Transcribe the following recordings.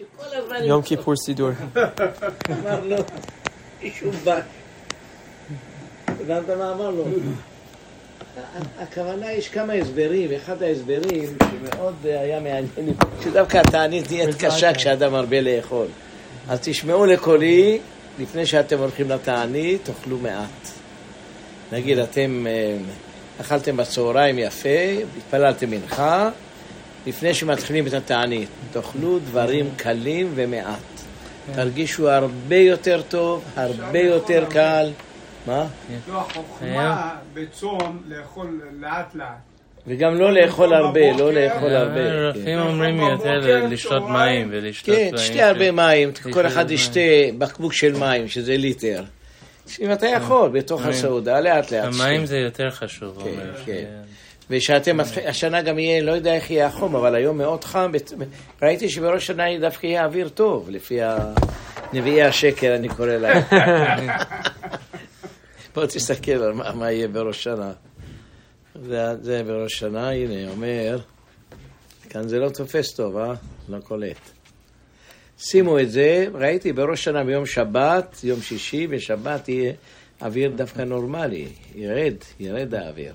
שכל הזמן... יום כיפור סידור. אמר לו, מישהו בא. הבנת מה אמר לו? הכוונה, יש כמה הסברים, אחד ההסברים שמאוד היה מעניין, שדווקא התענית נהיית קשה כשאדם הרבה לאכול. אז תשמעו לקולי, לפני שאתם הולכים לתענית, תאכלו מעט. נגיד, אתם אה, אכלתם בצהריים יפה, התפללתם מנחה, לפני שמתחילים את התענית, תאכלו דברים קלים ומעט. תרגישו הרבה יותר טוב, הרבה יותר קל. מה? לא, החוכמה בצום לאכול לאט לאט. וגם לא לאכול הרבה, לא לאכול הרבה. הרופאים כן. אומרים יותר לשתות מים ולשתות כן, תשתה הרבה ש- מים, כל אחד. ישתה בקבוק של מים, שזה ליטר. אם אתה יכול, בתוך. הסעודה, לאט לאט. המים. זה יותר חשוב, הוא כן, אומר. ושאתם, השנה גם יהיה, לא יודע איך יהיה החום, אבל היום מאוד חם. ראיתי שבראש השנה דווקא יהיה אוויר טוב, לפי נביאי השקר, אני קורא להם. בוא תסתכל על מה, מה יהיה בראש שנה. זה, זה בראש שנה, הנה, אומר, כאן זה לא תופס טוב, אה? לא קולט. שימו את זה, ראיתי בראש שנה ביום שבת, יום שישי, בשבת יהיה אוויר דווקא נורמלי, ירד, ירד האוויר.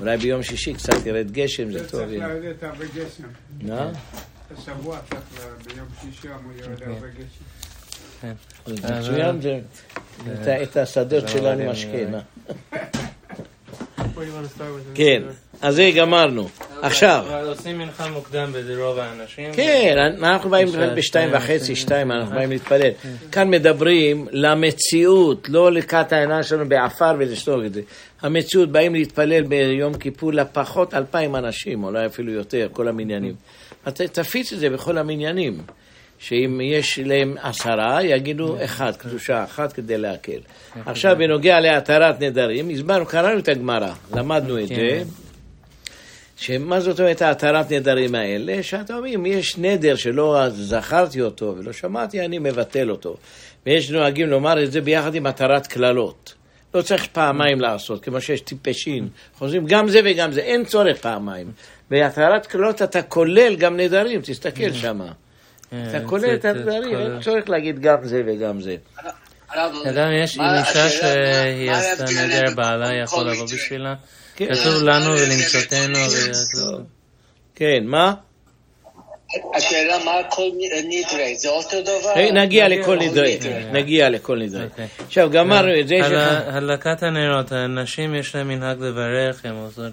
אולי ביום שישי קצת ירד גשם, זה טוב. צריך. לרדת הרבה גשם. אה? השבוע צריך, ביום שישי אמור ירד הרבה גשם. זה מצוין, זה- את ה- את השדות שלנו משקה. כן, אז זה גמרנו. עכשיו, אבל עושים מנחה מוקדם ברוב האנשים. כן, אנחנו באים בשתיים שתיים, וחצי, שתיים. שתיים, אנחנו באים להתפלל. כאן מדברים למציאות, לא לקט העיניים שלנו בעפר ולשתוק את זה. המציאות, באים להתפלל ביום כיפור לפחות אלפיים אנשים, אולי אפילו יותר, כל המניינים. ת- תפיץ את זה בכל המניינים. שאם יש להם עשרה, יגידו אחד, קדושה אחת כדי להקל. עכשיו, בנוגע להתרת נדרים, הסברנו, קראנו את הגמרא, למדנו את זה. שמה זאת אומרת ההתרת נדרים האלה? שאתה אומר, אם יש נדר שלא זכרתי אותו ולא שמעתי, אני מבטל אותו. ויש נוהגים לומר את זה ביחד עם התרת קללות. לא צריך פעמיים לעשות, כמו שיש טיפשים. חוזרים גם זה וגם זה, אין צורך פעמיים. בהתרת קללות אתה כולל גם נדרים, תסתכל שמה. אתה כולל את הנדרים, אין צורך להגיד גם זה וגם זה. אדם, יש אישה? שהיא עשתה נדר בעלה כל יכול לבוא? בשבילה? כן. כתוב לנו ולמצותנו ו... כן, מה? השאלה מה כל נדרי, זה אותו דבר? נגיע לכל כל נדרי. נגיע לכל נדרי. אוקיי. עכשיו, גמרנו את זה, יש על לך... ה- הדלקת הנרות, הנשים יש להן מנהג לברך, הן עושות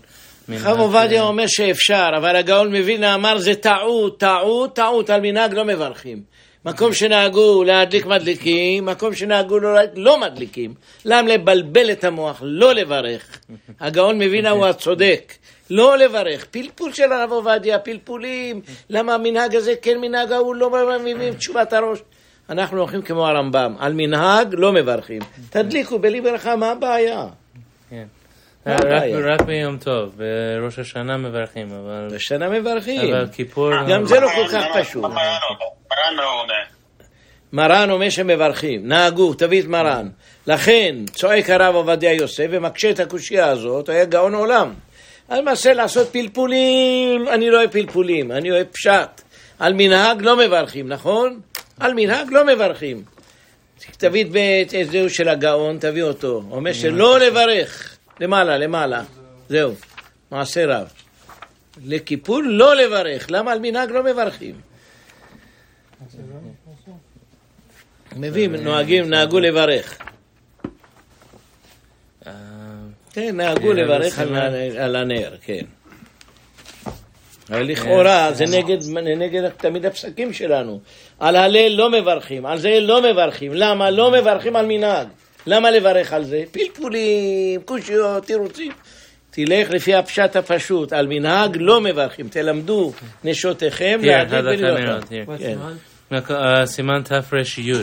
מנהג... חם עובדיה אומר שאפשר, אבל הגאון מווילנה אמר זה טעות, טעות, טעות, על מנהג לא מברכים. מקום שנהגו להדליק מדליקים, מקום שנהגו לא, לא מדליקים. למה לבלבל את המוח? לא לברך. הגאון מווילנה הוא הצודק. לא לברך. פלפול של הרב עובדיה, פלפולים. למה המנהג הזה כן מנהג ההוא לא מביאים תשובת הראש? אנחנו הולכים כמו הרמב"ם, על מנהג לא מברכים. תדליקו בלי ברכה, מה הבעיה? כן. רק- הבעיה? רק ביום טוב, בראש השנה מברכים, אבל... בשנה מברכים. אבל כיפור... גם זה לא כל כך פשוט. מרן אומר. מרן אומר שמברכים, נהגו, תביא את מרן. לכן צועק הרב עובדיה יוסף ומקשה את הקושייה הזאת, הוא היה גאון עולם. אז מנסה לעשות פלפולים, אני לא אוהב פלפולים, אני אוהב פשט. על מנהג לא מברכים, נכון? על מנהג לא מברכים. תביא את זהו של הגאון, תביא אותו. אומר שלא לברך. למעלה, למעלה. זהו, מעשה רב. לכיפור לא לברך. למה על מנהג לא מברכים? מביאים, נוהגים, נהגו לברך. אה, כן, נהגו כן, לברך על סימן. על הנר, כן. אבל לכאורה זה נגד, נגד תמיד הפסקים שלנו. על הלל לא מברכים, על זה לא מברכים. למה? לא מברכים על מנהג. למה לברך על זה? פלפולים, קושיות, תירוצים. תלך לפי הפשט הפשוט, על מנהג לא מברכים. תלמדו נשותיכם להדליק. נרות, כן. אה, סימן תר"י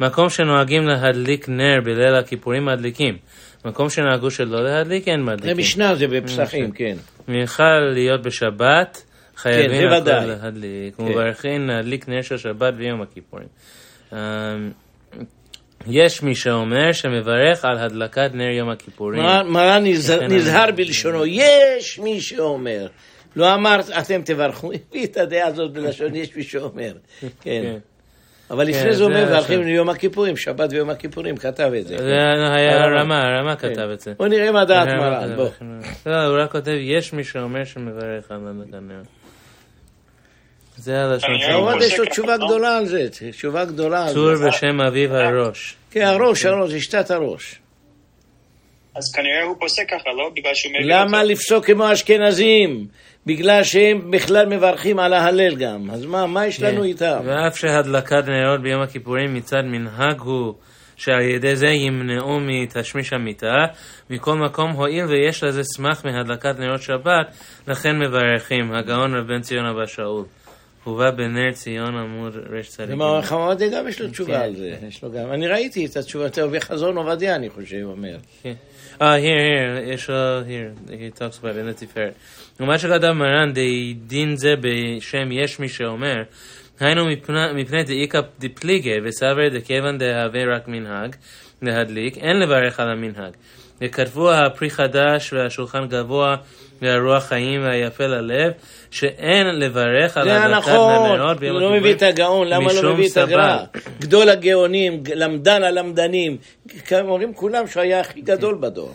מקום שנוהגים להדליק נר בליל הכיפורים מדליקים. מקום שנהגו שלא להדליק אין זה מדליקים. משנה, זה בפסחים, כן. מיכל להיות בשבת, חייבים זה הכל. להדליק. כן. להדליק נר של שבת ביום הכיפורים. אה, יש מי שאומר שמברך על הדלקת נר יום הכיפורים. מרן- נזהר- כן, בלשונו, יש מי שאומר. לא אמר אתם תברכו, הביא את הדעה הזאת בלשון יש מי שאומר. כן. כן. אבל כן, לפני זה זה אומר. מברכים ליום הכיפורים, שבת ויום הכיפורים, כתב את זה. זה היה הרמה. הרמה, הרמה כתב את זה. בוא נראה מה דעת הרמה מרן, כתב בוא. את זה. לא, הוא רק כותב, יש מי שאומר שמברך על נר. זה הלשון שלו. הוא עוד יש לו תשובה? גדולה על זה, תשובה גדולה על צור זה. בשם אביו הראש. כן, הראש, הראש, שיטת הראש. אז כנראה הוא פוסק ככה, לא? בגלל שהוא מביא למה. לפסוק כמו אשכנזים? בגלל שהם בכלל מברכים על ההלל גם. אז מה, מה יש לנו כן. איתם? ואף שהדלקת נרות ביום הכיפורים מצד מנהג הוא שעל ידי זה ימנעו מתשמיש המיטה, מכל מקום הואיל ויש לזה סמך מהדלקת נרות שבת, לכן מברכים, הגאון רב בן ציון אבא שאול. הובא בנר ציון עמוד רצ"ג. ומר חמודי גם יש לו תשובה כן. על זה. גם, אני ראיתי את התשובה, בחזון עובדיה, אני חושב, אומר. אה, here, here, יש לו, here, he talks about it, לתפארת. ומה שכתב מרן, די דין זה בשם יש מי שאומר, היינו מפני- מפני דאיכא דפליגי וסברי דכיוון דהווה רק מנהג, להדליק, אין לברך על המנהג. וכתבו הפרי חדש והשולחן גבוה והרוח חיים והיפה ללב, שאין לברך על זה הדלקת הנכון, נרות ביום הוא לא מביא את הגאון, למה לא מביא את הגר"א? גדול הגאונים, למדן הלמדנים, אומרים כולם שהוא היה הכי גדול בדור.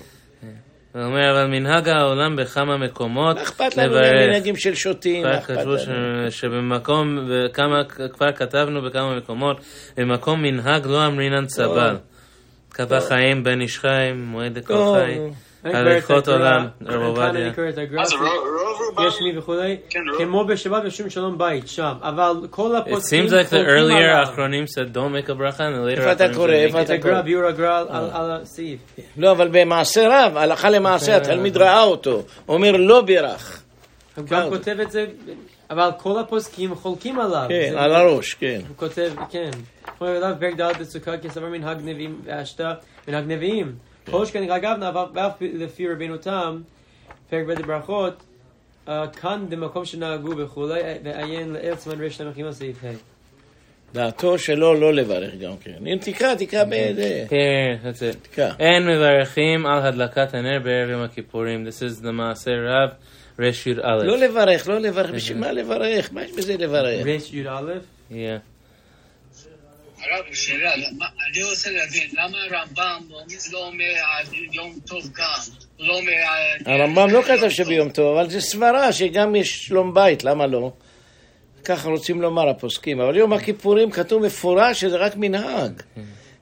הוא אומר, אבל מנהג העולם בכמה מקומות, מה אכפת לנו לברך. מהמנהגים של שוטים? מה כבר אכפת כתבו לנו? ש- שבמקום, וכמה, כבר כתבנו בכמה מקומות, במקום מנהג לא אמרינן צבל. קבע חיים בן איש חיים, מועד לכל טוב, חי, נו. אני קורא את הליכות הגר"א, עולם, כאן הרב אני עובדיה. קורא את הגר"א, אז רוב רוב רובם... יש לי וכולי, כן, רוב. כמו בשבת ושום שלום בית, שם, אבל כל It הפוסקים seems like the חולקים earlier עליו. האחרונים said don't make a bracha, and the later איפה אתה האחרונים קורא? said איפה make את אתה הגר"א, ביור הגר"א על- על- על הסעיף. לא, אבל במעשה רב, הלכה למעשה, התלמיד ראה אותו, אומר לא בירך. הוא כן. גם כותב את זה, אבל כל הפוסקים חולקים עליו. כן, זה- על הראש, כן. הוא כותב, כן. הוא אומר עליו פרק ד' בסוכה כסבר מנהג נביאים ואשתה מנהג נביאים. כל שכן אגב נעבר ואף לפי רבינו תם, פרק ב' ברכות, אה, כאן במקום שנהגו וכולי, ועיין לארץ מן רשת המחים הסעיף ה'. דעתו שלו לא לברך גם כן. אם תקרא, תקרא בזה. כן, that's it. תקרא. אין מברכים על הדלקת הנר בערב יום הכיפורים. This is the מעשה רב, רש י"א. לא לברך, לא לברך, בשביל מה לברך? מה יש בזה לברך? רש י"א, Yeah. הרב, שאלה, אני רוצה להבין, למה הרמב"ם לא אומר על יום טוב גם? לא אומר... הרמב"ם לא כתב שביום טוב, אבל זה סברה שגם יש שלום בית, למה לא? ככה רוצים לומר הפוסקים. אבל יום הכיפורים כתוב מפורש שזה רק מנהג.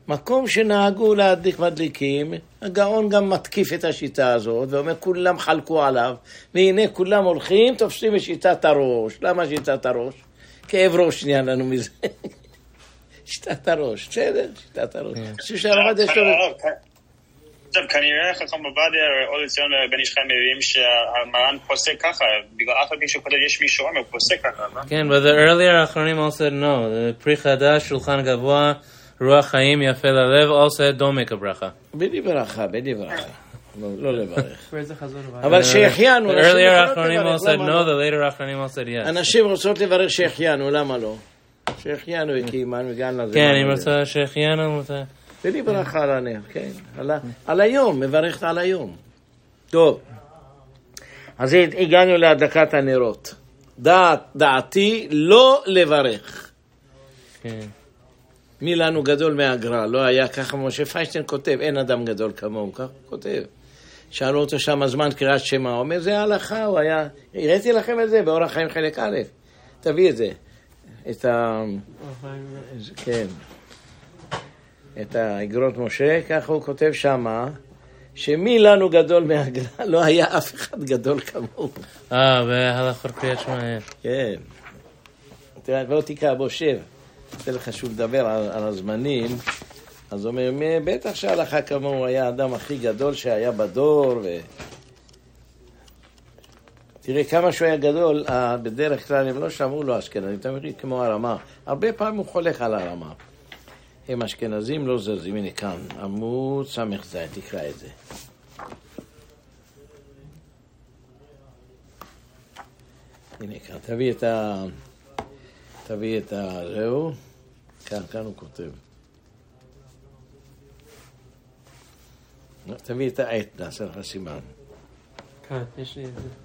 מקום שנהגו להדליק מדליקים, הגאון גם מתקיף את השיטה הזאת, ואומר כולם חלקו עליו, והנה כולם הולכים, תופסים את שיטת הראש. למה שיטת הראש? כאב ראש נהיה לנו מזה. שיטת הראש, בסדר, שיטת הראש. אני חושב שהרמב"ם יש לו... עכשיו, כנראה חכם עובדיה או לציון בן איש חיים מביאים שהמרן פוסק ככה, בגלל אף על פי שהוא כותב יש מי שאומר, הוא פוסק ככה, לא? כן, but the earlier האחרונים all said no. The פרי חדש, שולחן גבוה, רוח חיים יפה ללב, all said don't make a bracha. בלי ברכה, בלי ברכה. לא, לברך. אבל שהחיינו, The נשים earlier יכולות האחרונים all לברך, said למה no, לא? the later האחרונים all said yes. הנשים רוצות לברך שהחיינו, למה לא? שהחיינו הקימן וגם לזה. כן, אם רוצה שהחיינו. בלי ברכה על הנר, כן. על היום, מברכת על היום. טוב, אז הגענו להדלקת הנרות. דעת, דעתי לא לברך. כן. מי לנו גדול מהגר"א? לא היה ככה, משה פיינשטיין כותב, אין אדם גדול כמוהו, כך הוא כותב. שאלו אותו שם הזמן קריאת שמע, הוא אומר, זה ההלכה, הוא היה... הראיתי לכם את זה באורח חיים חלק א', תביא את זה. את ה... כן. את האגרות משה, ככה הוא כותב שמה, שמי לנו גדול מהגר"א, לא היה אף אחד גדול כמוהו. אה, בהלכות קריאת שמע, כן. תראה, בוא תקרא, בוא שב. אתן לך שהוא מדבר על, על הזמנים, אז הוא אומר, "מ- בטח שהלכה כמוהו היה האדם הכי גדול שהיה בדור, ו... תראה כמה שהוא היה גדול, בדרך כלל הם לא שמעו לו אשכנזים, תמיד כמו הרמה. הרבה פעמים הוא חולק על הרמה. הם אשכנזים לא זזים, הנה כאן, עמוד ס"ז, תקרא את זה. הנה כאן, תביא את ה... תביא את ה... זהו. כאן, כאן הוא כותב. תביא את העט, נעשה לך סימן. כאן, יש לי את זה.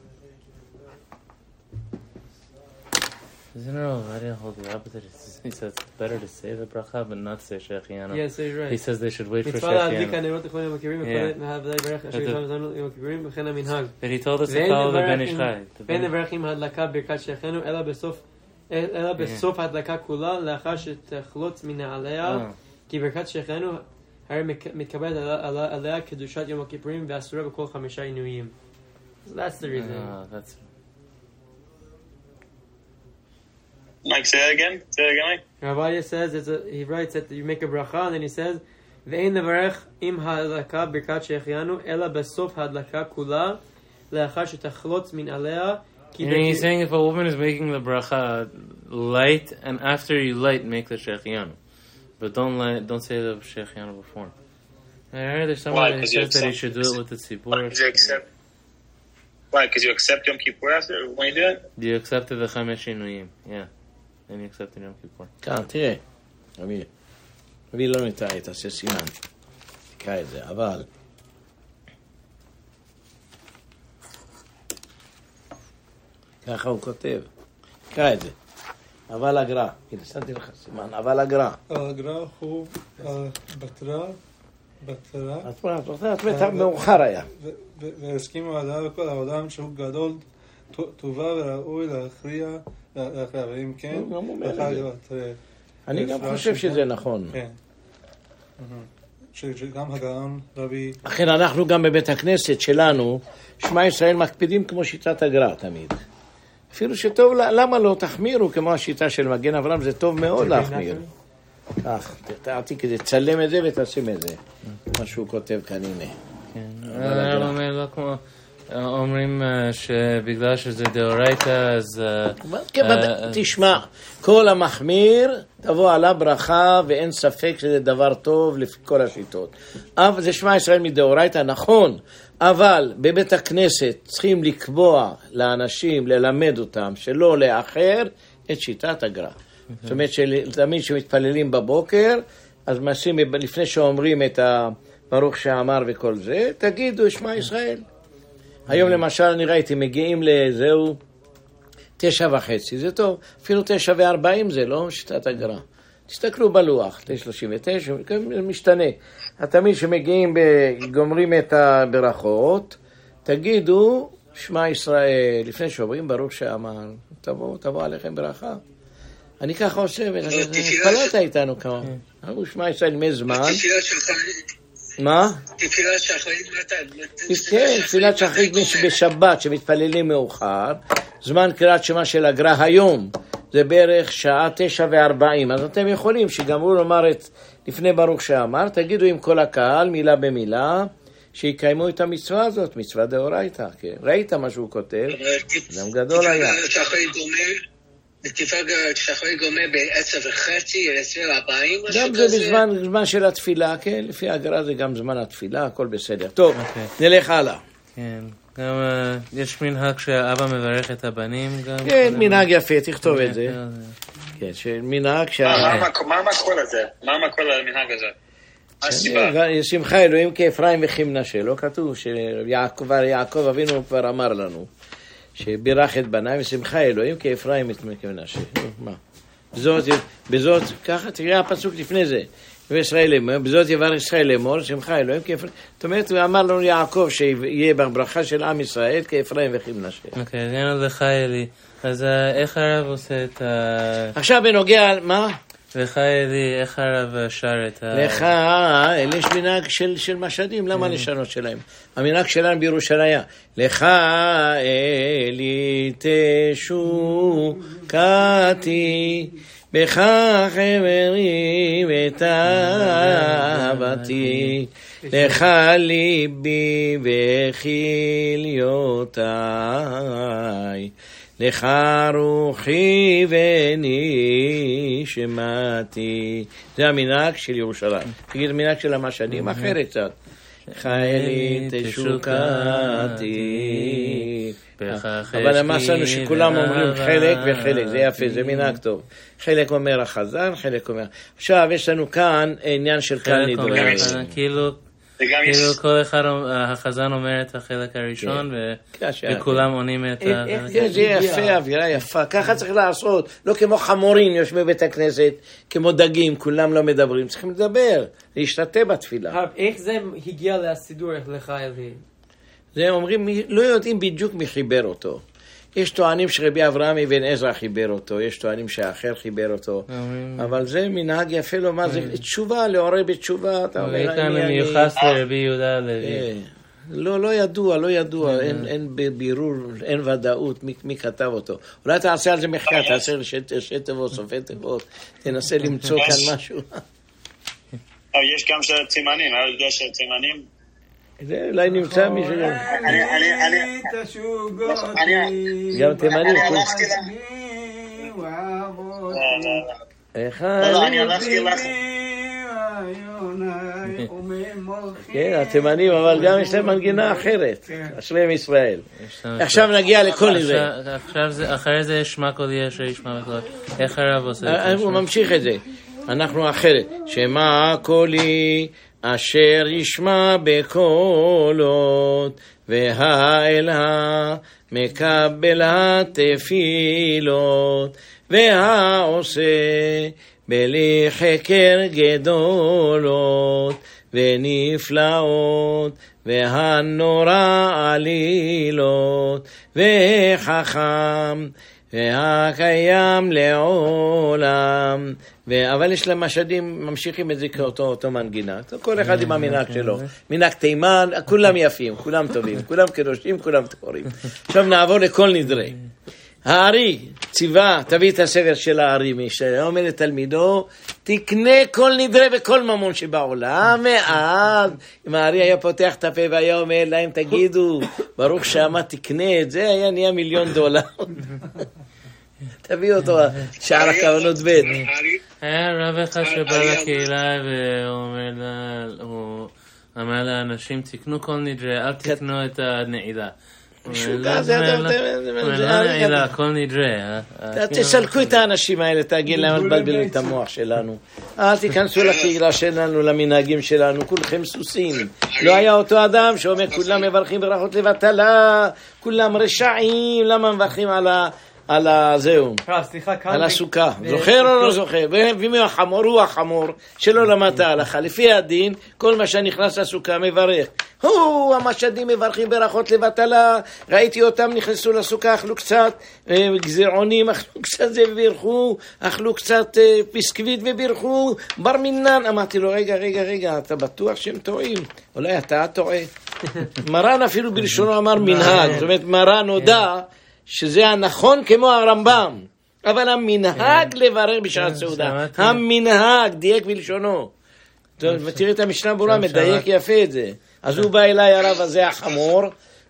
Isn't it already hold the opposite? It's- He says it's better to say the bracha, but not say shechianu. Yes, so you're right. He says they should wait for מצווה להדליק shechianu. הנרות לכבוד יום הכיפורים, Yeah. ופועלת מהוודאי ברך אשר את ה- ישב אותנו יום הכיפורים, וכן המנהג. But he told us to ואין follow the לברך Ben עם- Ishchai. The ואין Ben- לברך עם ההדלקה ברכת שהחיינו, אלא בסוף אלא בסוף ההדלקה כולה, לאחר שתחלוץ מנעליה, Oh. כי ברכת שהחיינו הרי מק- מתקבלת עליה- עליה עליה קדושת יום הכיפורים ואסורה בכל חמישה עינויים. So that's the reason. Oh, that's Mike, say that again. Say that again, Mike. Ravalia says it's a, he writes that you make a bracha and then he says ואין לברך עם ההדלקה ברכת שהחיינו אלא בסוף ההדלקה כולה לאחר שתחלוץ מנעליה כי And he's בכי- saying if a woman is making the bracha, light, and after you light, make the shechianu. But don't light, don't say the shechianu before. I heard there's someone Why? that 'Cause you says that he accept- should do it with the Why? tzibur. Because you accept. Why? Because you accept Yom Kippur after when you do it. You accepted the chamesh shinuyim, yeah. Then you accepted Yom Kippur. כאן, תראה, רבי, רבי לא נטעה, תעשה סימן, תקרא את זה, אבל... ככה הוא כותב, תקרא את זה. אבל הגר"א, הנה שמתי לך סימן, אבל הגר"א. הגר"א הוא אה, בתרה, בתרה, את רואה, מאוחר היה. והסכימו עליו וכל העולם שהוא גדול, טובה וראוי להכריע, להכריע, ואם כן, הוא גם אומר את זה. תראה, אני גם אפשר חושב שזה נכון. כן. שגם הגאון רבי, לכן אנחנו גם בבית הכנסת שלנו, שמע ישראל מקפידים כמו שיטת הגר"א תמיד. אפילו שטוב, למה לא תחמירו כמו השיטה של מגן אברהם, זה טוב מאוד להחמיר. כך, תעתיק את זה, צלם את זה ותשים את זה. מה שהוא כותב כאן, הנה. כן. אבל אה, הגר"א. אומר, לא כמו... אומרים אה, שבגלל שזה דאורייתא, אז... אה, כן, אה, אה, תשמע, כל המחמיר, תבוא עליו ברכה, ואין ספק שזה דבר טוב לפי כל השיטות. אבל זה שמע ישראל מדאורייתא, נכון, אבל בבית הכנסת צריכים לקבוע לאנשים, ללמד אותם, שלא לאחר את שיטת הגר"א. זאת אומרת, שתמיד כשמתפללים בבוקר, אז מעשים, לפני שאומרים את הברוך שאמר וכל זה, תגידו, שמע ישראל. היום למשל אני ראיתי, מגיעים לזהו תשע וחצי, זה טוב. אפילו תשע וארבעים זה לא שיטת הגר"א. תסתכלו בלוח, תשע שלושים ותשע, זה משתנה. תמיד כשמגיעים, ב- גומרים את הברכות, תגידו, שמע ישראל, לפני שאומרים ברוך שאמר, תבוא, תבוא עליכם ברכה. אני ככה עושה, תפילה והתפללת איתנו כמה. אמרו, שמע ישראל, אם מה? תפילה שחרית מתי? כן, תפילת שחרית בשבת, שמתפללים מאוחר, זמן קריאת שמע של הגר"א היום, זה בערך שעה תשע וארבעים, אז אתם יכולים, שגמרו לומר את לפני ברוך שאמר, תגידו עם כל הקהל, מילה במילה, שיקיימו את המצווה הזאת, מצווה דאורייתא, כן. ראית מה שהוא כותב? אדם גדול היה. תפילה שחרית גומר בעשר וחצי, עשר וארבעים, משהו גם כזה. זה בזמן זמן של התפילה, כן, לפי הגר"א זה גם זמן התפילה, הכל בסדר. טוב, אוקיי. נלך הלאה. כן. גם אה, יש מנהג שהאבא מברך את הבנים גם. כן, מנהג יפה, תכתוב את זה. כן, כן, שמנהג שה... מה- מה המקור- מה? מה המקור למנהג הזה? שמחה אלוהים כאפרים וכמנשה, לא כתוב שיעקב יעקב אבינו כבר אמר לנו שבירך את בניו ושמחה אלוהים כאפרים וכמנשה. נו, מה? בזאת, בזאת, ככה תראה הפסוק לפני זה. וישראל לאמור, בזאת יברך ישראל לאמור, שמחה אלוהים כאפרים. זאת אומרת, הוא אמר לנו יעקב שיהיה בברכה של עם ישראל כאפרים וכמנשה. אוקיי, אז יאללה לך אלי. אז אה, איך הרב עושה את ה... עכשיו בנוגע, מה? לך אלי, איך הרב שר את ה... לך, אלה יש מנהג של, של משדים, למה לשנות שלהם? המנהג שלנו בירושלים לך אלי תשוקתי, בכך אמרים את אהבתי, לך ליבי וכליותיי. לך רוחי ונשמתי. זה המנהג של ירושלים. תגיד, המנהג של המשדים אחרת קצת. חיילי תשוקתי. אבל לי שכולם אומרים חלק. וחלק, זה יפה, זה מנהג טוב. חלק אומר החזן, חלק אומר... עכשיו, יש לנו כאן עניין של קל חלק אומר, נדרש. אה, וגם יש... כאילו כל אחד, החזן אומר את החלק הראשון, ו- קשה. וכולם עונים את החלק איך כן, זה יפה, אווירה יפה, ככה צריך לעשות, לא כמו חמורים יושבים בבית הכנסת, כמו דגים, כולם לא מדברים, צריכים לדבר, להשתתף בתפילה. איך זה הגיע לסידור לחיילים? זה אומרים, לא יודעים בדיוק מי חיבר אותו. יש טוענים שרבי אברהם אבן עזרא חיבר אותו, יש טוענים שאחר חיבר אותו, אבל זה מנהג יפה לומר, זה תשובה, לעורר בתשובה, אתה אומר, אני- אני- מיוחס לרבי יהודה הלוי. אה, לא, לא ידוע, לא ידוע, אין, אין בירור, אין ודאות מי, מי כתב אותו. אולי תעשה על זה מחקר, תעשה ראשי תיבות, סופי תיבות, תנסה למצוא כאן משהו. יש גם של התימנים, אני יודע של התימנים. זה אולי נמצא מישהו, אני- אני- אני-. אני- גם. אני. לי ואהבותי. לא, לא, לא. איך לא, לא, אני הלכתי לך. כן, התימנים, אבל גם יש להם מנגינה אחרת. אשריהם ישראל. יש לנו- עכשיו נגיע לכל זה. עכשיו- זה, אחרי זה שמע כל אשר ישמע בקול. איך הרב עושה את אה, זה? הוא ממשיך את זה. אנחנו אחרת. שמע קולי אשר ישמע בקולות, והאלה מקבל התפילות, והעושה בלי חקר גדולות ונפלאות, והנורא עלילות, וחכם. והקיים לעולם. ו... אבל יש להם משדים, ממשיכים את זה כאותו אותו מנגינה. כל אחד עם המנהג שלו. מנהג תימן, כולם יפים, כולם טובים, כולם קדושים, כולם טהורים. עכשיו נעבור לכל נדרי. הארי ציווה, תביא את הספר של הארי, מי שאומר לתלמידו, תקנה כל נדרי וכל ממון שבעולם, ואז אם הארי היה פותח את הפה והיה אומר להם, תגידו, ברוך שמה תקנה את זה, היה נהיה מיליון דולר. תביא אותו, שער הכוונות ב'. היה רב אחד שבא לקהילה והוא אמר לאנשים, תקנו כל נדרי, אל תקנו את הנעילה. משוגע, "לא, זה- כל נדרי. אה, אה, ת- תסלקו את האנשים האלה, תגיד להם, אל תבלבלו את המוח שלנו. אל תיכנסו לקהילה שלנו, למנהגים שלנו, כולכם סוסים. לא היה אותו אדם שאומר, כולם מברכים ברכות לבטלה, כולם רשעים, למה מברכים על ה... על ה... זהו. הרב, סליחה. על הסוכה, ב- זוכר או לא זוכר? ו- ומי החמור? הוא החמור, שלא למד את ההלכה. לפי הדין, כל מה שנכנס לסוכה מברך. הו, המשדים מברכים ברכות לבטלה, ראיתי אותם נכנסו לסוכה, אכלו קצת אה, גזירונים, אכלו קצת זה ובירכו, אכלו קצת אה, ביסקוויט ובירכו, בר מינן. אמרתי לו, רגע, רגע, רגע, אתה בטוח שהם טועים? אולי אתה טועה. מרן אפילו בלשונו אמר מנהג, זאת אומרת, מרן הודה שזה הנכון כמו הרמב"ם. אבל המנהג לברך בשעת סעודה. שמעתי. המנהג, דייק בלשונו. ותראי את המשנה ברורה, מדייק. יפה את זה. אז הוא בא אליי, הרב הזה החמור,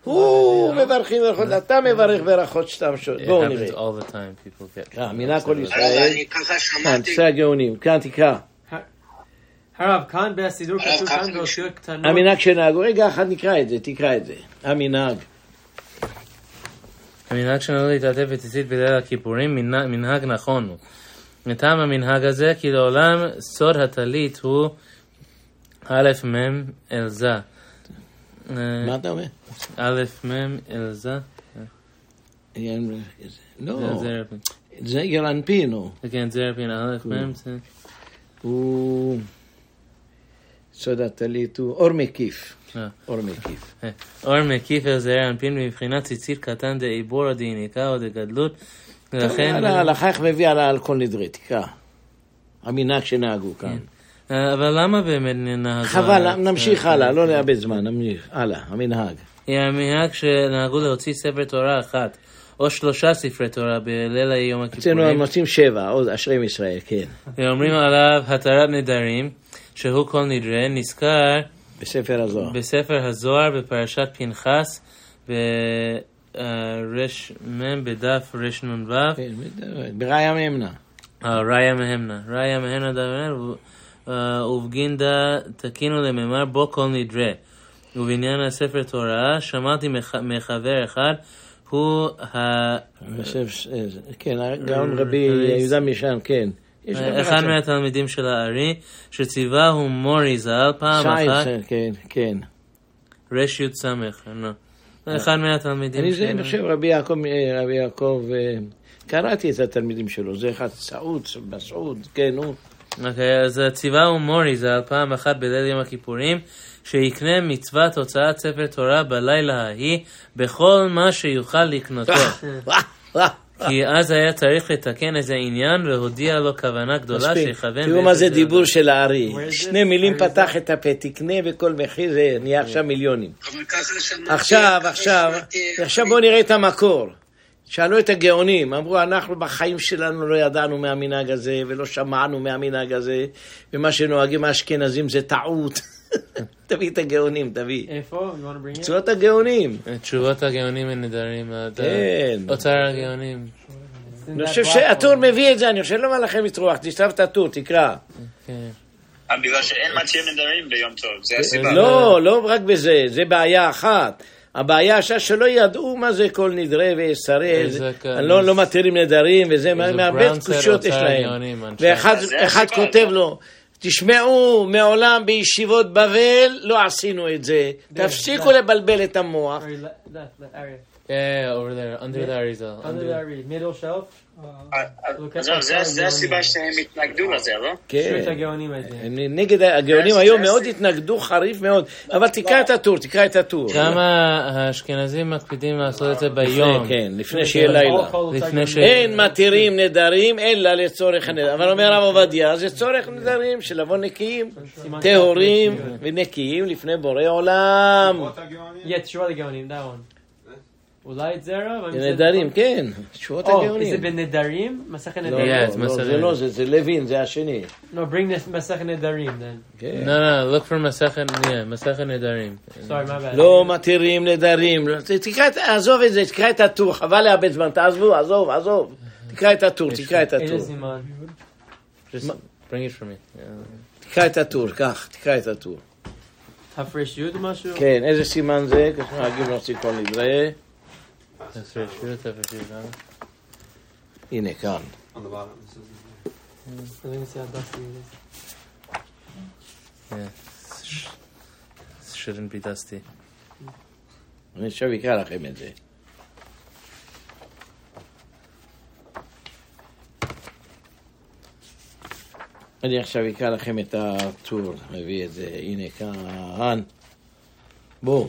הוא מברכים ברכות, אתה מברך ברכות סתם שוד. It בואו נראה. all the time, people get... אה, כל ישראל, תפסי הגאונים, כאן תקרא. הרב, כאן בסידור כתוב כאן יש. באותיות קטנות. המנהג שנהגו, רגע אחד נקרא את זה, תקרא את זה. המנהג. המנהג שלנו להתעטף בציצית בליל הכיפורים מנהג- נכון הוא. מטעם המנהג הזה כי לעולם סוד הטלית הוא א' מ' אלזה. מה אתה אומר? א' מ' אלזה. לא, זה ילנפינו. כן, זה רפין א' מ' זה... הוא... סוד הטלית הוא אור מקיף. אה. אור מקיף. אה, אור מקיף אל זעיר אנפין מבחינת ציצית קטן דעיבורא דיניקה או דגדלות. ולכן... איך מביא על כל נדרי, תקרא. המנהג שנהגו כאן. אה, אבל למה באמת נהגו? חבל, אה, נמשיך אה, הלאה, לא נאבד זמן, נמשיך הלאה, המנהג. המנהג שנהגו להוציא ספר תורה אחת, או שלושה ספרי תורה בליל יום אצלנו הכיפורים, הם מוצאים שבע, עוד אשרים ישראל, כן. ואומרים עליו התרת נדרים, שהוא כל נדרי, נזכר בספר הזוהר. בספר הזוהר בפרשת פנחס, ברש מ' בדף רנ"ו, כן, בראיה. אה, ראיה מהמנה. ראיה מהמנה דבר, אה, ובגינדה תקינו לממר בו כל נדרי. ובעניין הספר תורה, שמעתי מח- מחבר אחד, הוא ה... יושב, כן, גם רבי יהודה משען, כן. גם אחד אחד מהתלמידים של הארי, שציווהו מורי ז"ל פעם אחת, כן, כן. רש י' סמך, לא. אחד מהתלמידים אני זה, של- אני חושב, רבי יעקב, אה, רבי יעקב, אה, קראתי את התלמידים שלו, זה אחד סעוד, מסעוד, כן, הוא. אוקיי, אז ציווהו מורי ז"ל פעם אחת בליל יום הכיפורים, שיקנה מצוות הוצאת ספר תורה בלילה ההיא, בכל מה שיוכל לקנותו. כי אז היה צריך לתקן איזה עניין, והודיע לו כוונה גדולה. שיכוון... תראו מה זה דיבור של הארי. שני מילים פתח את הפה, תקנה בכל מחיר, זה נהיה עכשיו מיליונים. עכשיו, עכשיו, עכשיו בואו נראה את המקור. שאלו את הגאונים, אמרו, אנחנו בחיים שלנו לא ידענו מהמנהג הזה, ולא שמענו מהמנהג הזה, ומה שנוהגים האשכנזים זה טעות. תביא את הגאונים, תביא. איפה? תשואות הגאונים. תשובות הגאונים הנדרים, אתה- כן. אוצר הגאונים. אני חושב שהטור. מביא את זה, אני חושב לא בא לכם לטרוח, תשלב את הטור, תקרא. כן. אה, בגלל שאין מציעים נדרים ביום טוב, זה הסיבה. לא, לא רק בזה, זה בעיה אחת. הבעיה עכשיו שלא ידעו מה זה כל נדרי כאן- לא, לא מתירים נדרים וזה, מהרבה תחושות יש להם. ואחד כותב לא? לו, תשמעו, מעולם בישיבות בבל לא עשינו את זה, תפסיקו לבלבל את המוח. Ari. Yeah, over there, under the Arizal. Under the Ari, middle shelf. אה, אה, זהו, זה- הסיבה שהם התנגדו לזה, לא? כן. הם נגד הגאונים היום מאוד התנגדו חריף מאוד, אבל תקרא את הטור, תקרא את הטור. גם האשכנזים מקפידים לעשות את זה ביום. כן, לפני שיהיה לילה. לפני ש- אין מתירים נדרים אלא לצורך הנדר. אבל אומר הרב עובדיה, זה צורך נדרים של לבוא נקיים, טהורים ונקיים לפני בורא עולם. Yeah, תשובה לגאונים, that one. אולי את זרע? זה נדרים, כן, תשובות is הגאונים. it בנדרים? מסכת לא, נדרים? לא, לא, זה לא זה, זה לוין, זה השני. No, bring this מסכת נדרים then. No, no, look for מסכת, נדרים. Sorry, my bad. לא מתירים נדרים. לא, תקרא עזוב את זה, תקרא את הטור, חבל לאבד זמן, תעזבו, עזוב, עזוב. תקרא את הטור, תקרא את הטור. סימן? Just bring it for me. Yeah. תקרא את הטור, קח, תקרא את הטור. תר"י משהו? כן, איזה סימן זה? כשנוהגים להוציא כל נדרי. That's right, shoot it, that's right, shoot it. הנה, כאן. On the bottom. This is- I think it's how dusty it is. Yeah. Sh- Shouldn't be dusty. אני עכשיו אקרא לכם את זה. אני עכשיו אקרא לכם את הטור, מביא את זה, הנה כאן. בואו.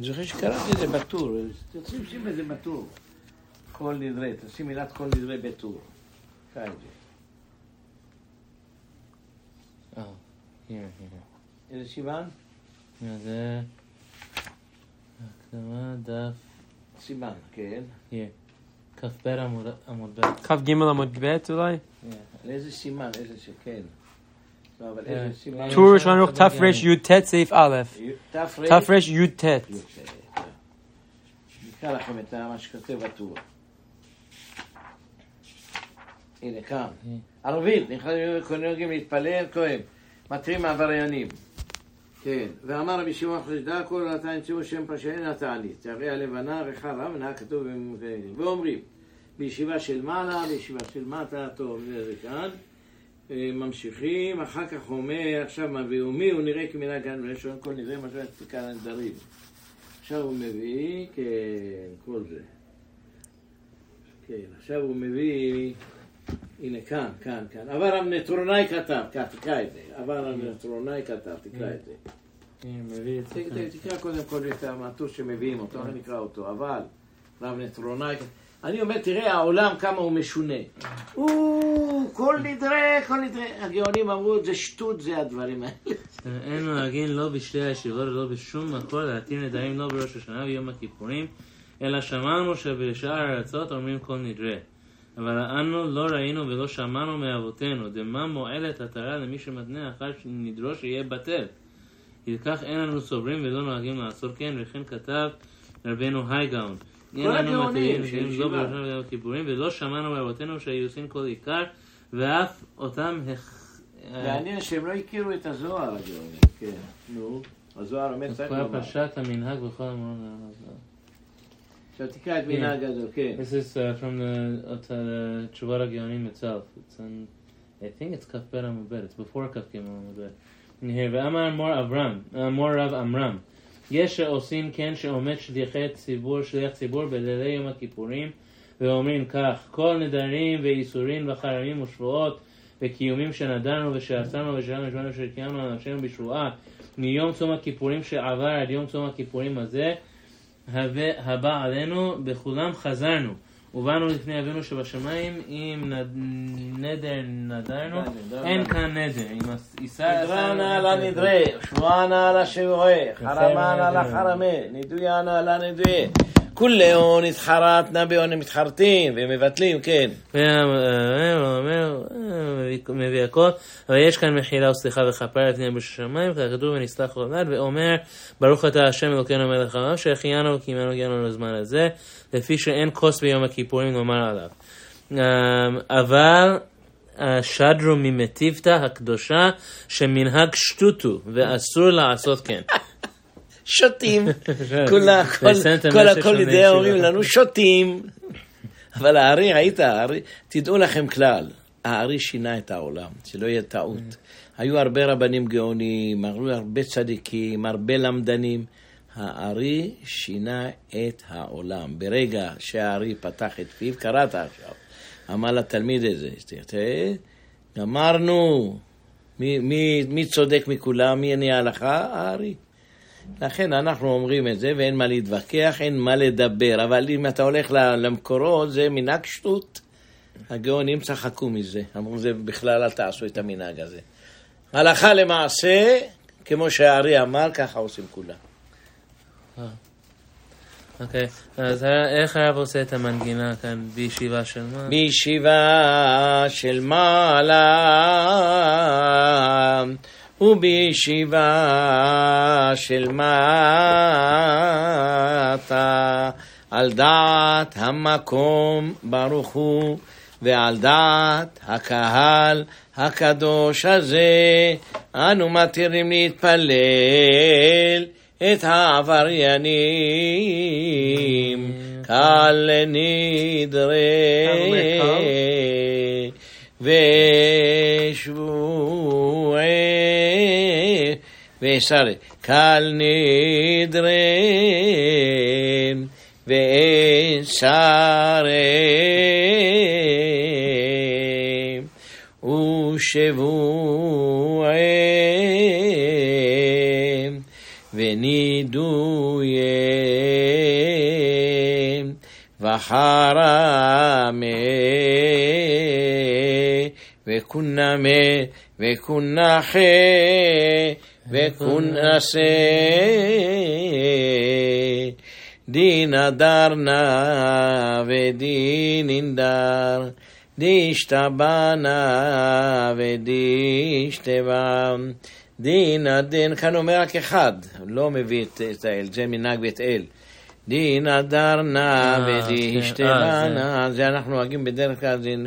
אני זוכר שקראתי את זה בטור, תשים שים את זה בטור. כל נדרי, תשים מילת כל נדרי בטור. קרא את זה. Here, here. איזה סימן? זה... הקדמה, דף, סימן, כן. כ"ב עמוד ב'. כ"ג עמוד ב' אולי? לאיזה סימן, איזה שכן. לא, אבל כן. איזה סימן? טור ראשון ערוך תרי"ט סעיף א', תר. תרי"ט. נקרא לכם את מה שכותב בטור. הנה, כאן. ערבית, נכנסים נוהגים להתפלל, כהן. מתרים עבריינים. כן, ואמר רבי שמעון חשדה כל נתן ציבור שם פשעי נתנית. הרי הלבנה ריחה רב ונהיה כתוב. ואומרים, בישיבה של מעלה, בישיבה של מטה, טוב, זה כאן. ממשיכים, אחר כך אומר, עכשיו מביא ומי, הוא נראה כמנהג כאן ולשון כל נראה מה שפיקה הנדרים. עכשיו הוא מביא, כן, כל זה. כן, עכשיו הוא מביא הנה, כאן, כאן, כאן. אבל המטרונאי כתב, תקרא את זה. אבל המטרונאי כתב, תקרא את זה. כאן. תקרא קודם כל את המטוס שמביאים אותו, אני אקרא אותו. אבל, רב נטרונאי, אני אומר, תראה העולם כמה הוא משונה. הוא, כל נדרי, כל נדרי. הגאונים אמרו, זה שטות, זה הדברים האלה. אין נוהגים לא בשתי הישיבות ולא בשום מקום להתיר נדרים לא בראש השנה ויום הכיפורים, אלא שמענו שבשאר הארצות אומרים כל נדרי. אבל אנו לא ראינו ולא שמענו מאבותינו, דמה מועלת התרה למי שמתנה אחר שנדרו שיהיה בטל. כי כך אין לנו סוברים ולא נוהגים לעשות כן, וכן כתב רבנו הייגאון. אין לנו הגאונים לא ויום הכיפורים, ולא שמענו מאבותינו שהיו עושים כל עיקר, ואף אותם הכ... מעניין שהם לא הכירו את הזוהר, הגאונים. כן, נו. הזוהר אומר, צריך כל לומר. פרשת המנהג בכל המון עכשיו תקרא את מנהג הזו, כן. This is uh, from the, uh, תשובת הגאונים itself. It's on, I think it's כ"ב עמוד ב', it's before כ"ג עמוד ב'. Here, ואמר מור אברהם, uh, מור רב עמרם, יש שעושים כן שעומד שליחי ציבור, שליח ציבור בלילי יום הכיפורים, ואומרים כך, כל נדרים ואיסורים וחרמים ושבועות וקיומים שנדרנו ושעצרנו ושלנו ושלנו שקיימנו על נפשנו בשבועה מיום צום הכיפורים שעבר עד יום צום הכיפורים הזה הבא עלינו, בכולם חזרנו. ובאנו לפני אבינו שבשמיים, אם נד- נדר נדרנו, אין כאן נדר. נדרנה על הנדרה, שבוענה על השבועה, חרמנה על החרמה, נידוינה על הנדויה. כולהו נתחרתנה בעונה מתחרטים ומבטלים, כן. ואומר, מביא הכל, אבל יש כאן מחילה וסליחה וכפר לפני בשמיים, ככתוב ונסלח לעולד, ואומר, ברוך אתה השם אלוקינו מלך העולם, שהחיינו וקיימנו הגענו לזמן הזה, לפי שאין כוס ביום הכיפורים לומר עליו. אמ, אבל אה, שדרו ממטיבתא הקדושה, שמנהג שטותו, ואסור לעשות כן. שותים. כולה, כל- הכל לידי אומרים ישיבה. לנו שותים. אבל הארי, ראית, הארי, תדעו לכם כלל, הארי שינה את העולם, שלא יהיה טעות. היו הרבה רבנים גאונים, היו הרבה צדיקים, הרבה למדנים. הארי שינה את העולם. ברגע שהארי פתח את פיו, קראת עכשיו, אמר לתלמיד הזה, גמרנו, מי, מי, מי צודק מכולם, מי עני ההלכה? הארי. לכן אנחנו אומרים את זה, ואין מה להתווכח, אין מה לדבר. אבל אם אתה הולך למקורות, זה מנהג שטות. הגאונים צחקו מזה. אמרו, זה בכלל אל תעשו את המנהג הזה. הלכה למעשה, כמו שהארי אמר, ככה עושים כולם. אוקיי, אז ה- איך הרב עושה את המנגינה כאן בישיבה של מה? בישיבה של מעלה ובישיבה של מטה. על דעת המקום ברוך הוא ועל דעת הקהל הקדוש הזה אנו מתירים להתפלל את העבריינים. קל נדרי ושבועי ושרי קל נדרי ושרי ושבועי ונידויי וחרמי וכונמי וכונחי וכונסי דין אדרנה ודין אינדר דישתבנה ודישתבם דין הדין, כאן אומר רק אחד, לא מביא את האל, זה מנהג בית אל. דין אדרנה אה, ודישתבנה, זה אנחנו נוהגים בדרך כלל, דין...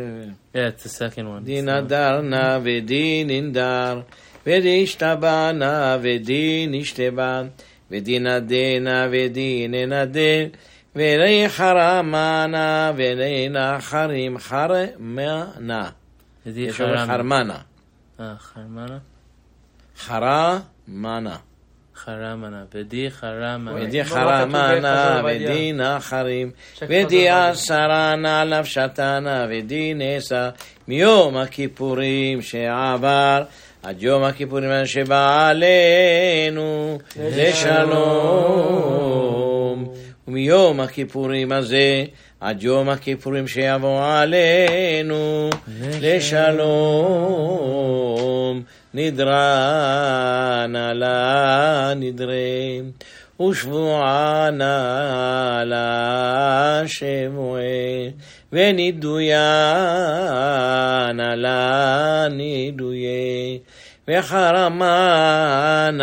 דין אדרנה ודין אינדר, ודישתבנה ודין ישתבן, ודין אדנה ודין אנדן, ולי חרמנה ולי נחרים חרמנה. יש אומר חרמנה. אה, חרמנה? חרמנה. חרמנה, ודי חרמנה. ודי בוא, חרמנה. ודי נחרים, ודי. עשרנה לפשטנה, ודי נסה, מיום הכיפורים שעבר, עד יום הכיפורים שבא עלינו, לשלום. ומיום הכיפורים הזה, עד יום הכיפורים שיבוא עלינו, לשלום. נדרנה לה נדרם, ושבוענה לה שבועי, ונידוינה לה נידויי, וחרמנה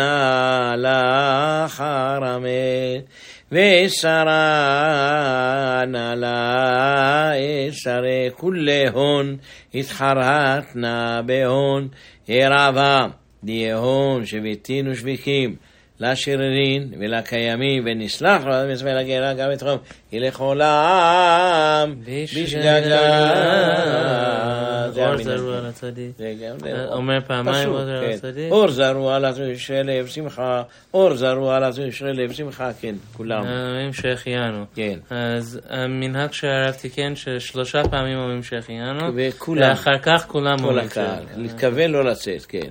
לה חרמת, ואסרנה לה אסרי, כולי הון התחרטנה בהון, Erava, Diehon, Shevitinos, Vikim. לשרירין ולקיימים, ונסלח לו עד מצווה לגרה גם את חום, כי לכל העם בשגגה. אור. זרוע. זה גם אומר פעמיים אור זרוע כן. לצדיק. אור זרוע לישראל לב שמחה, אור זרוע לישראל לב שמחה, כן, כולם. אומרים שהחיינו. כן. אז המנהג שהרב תיקן ששלושה פעמים אומרים שהחיינו, וכולם, ואחר כך כולם כל אומרים הקהל. שהחיינו. להתכוון לא לצאת, כן.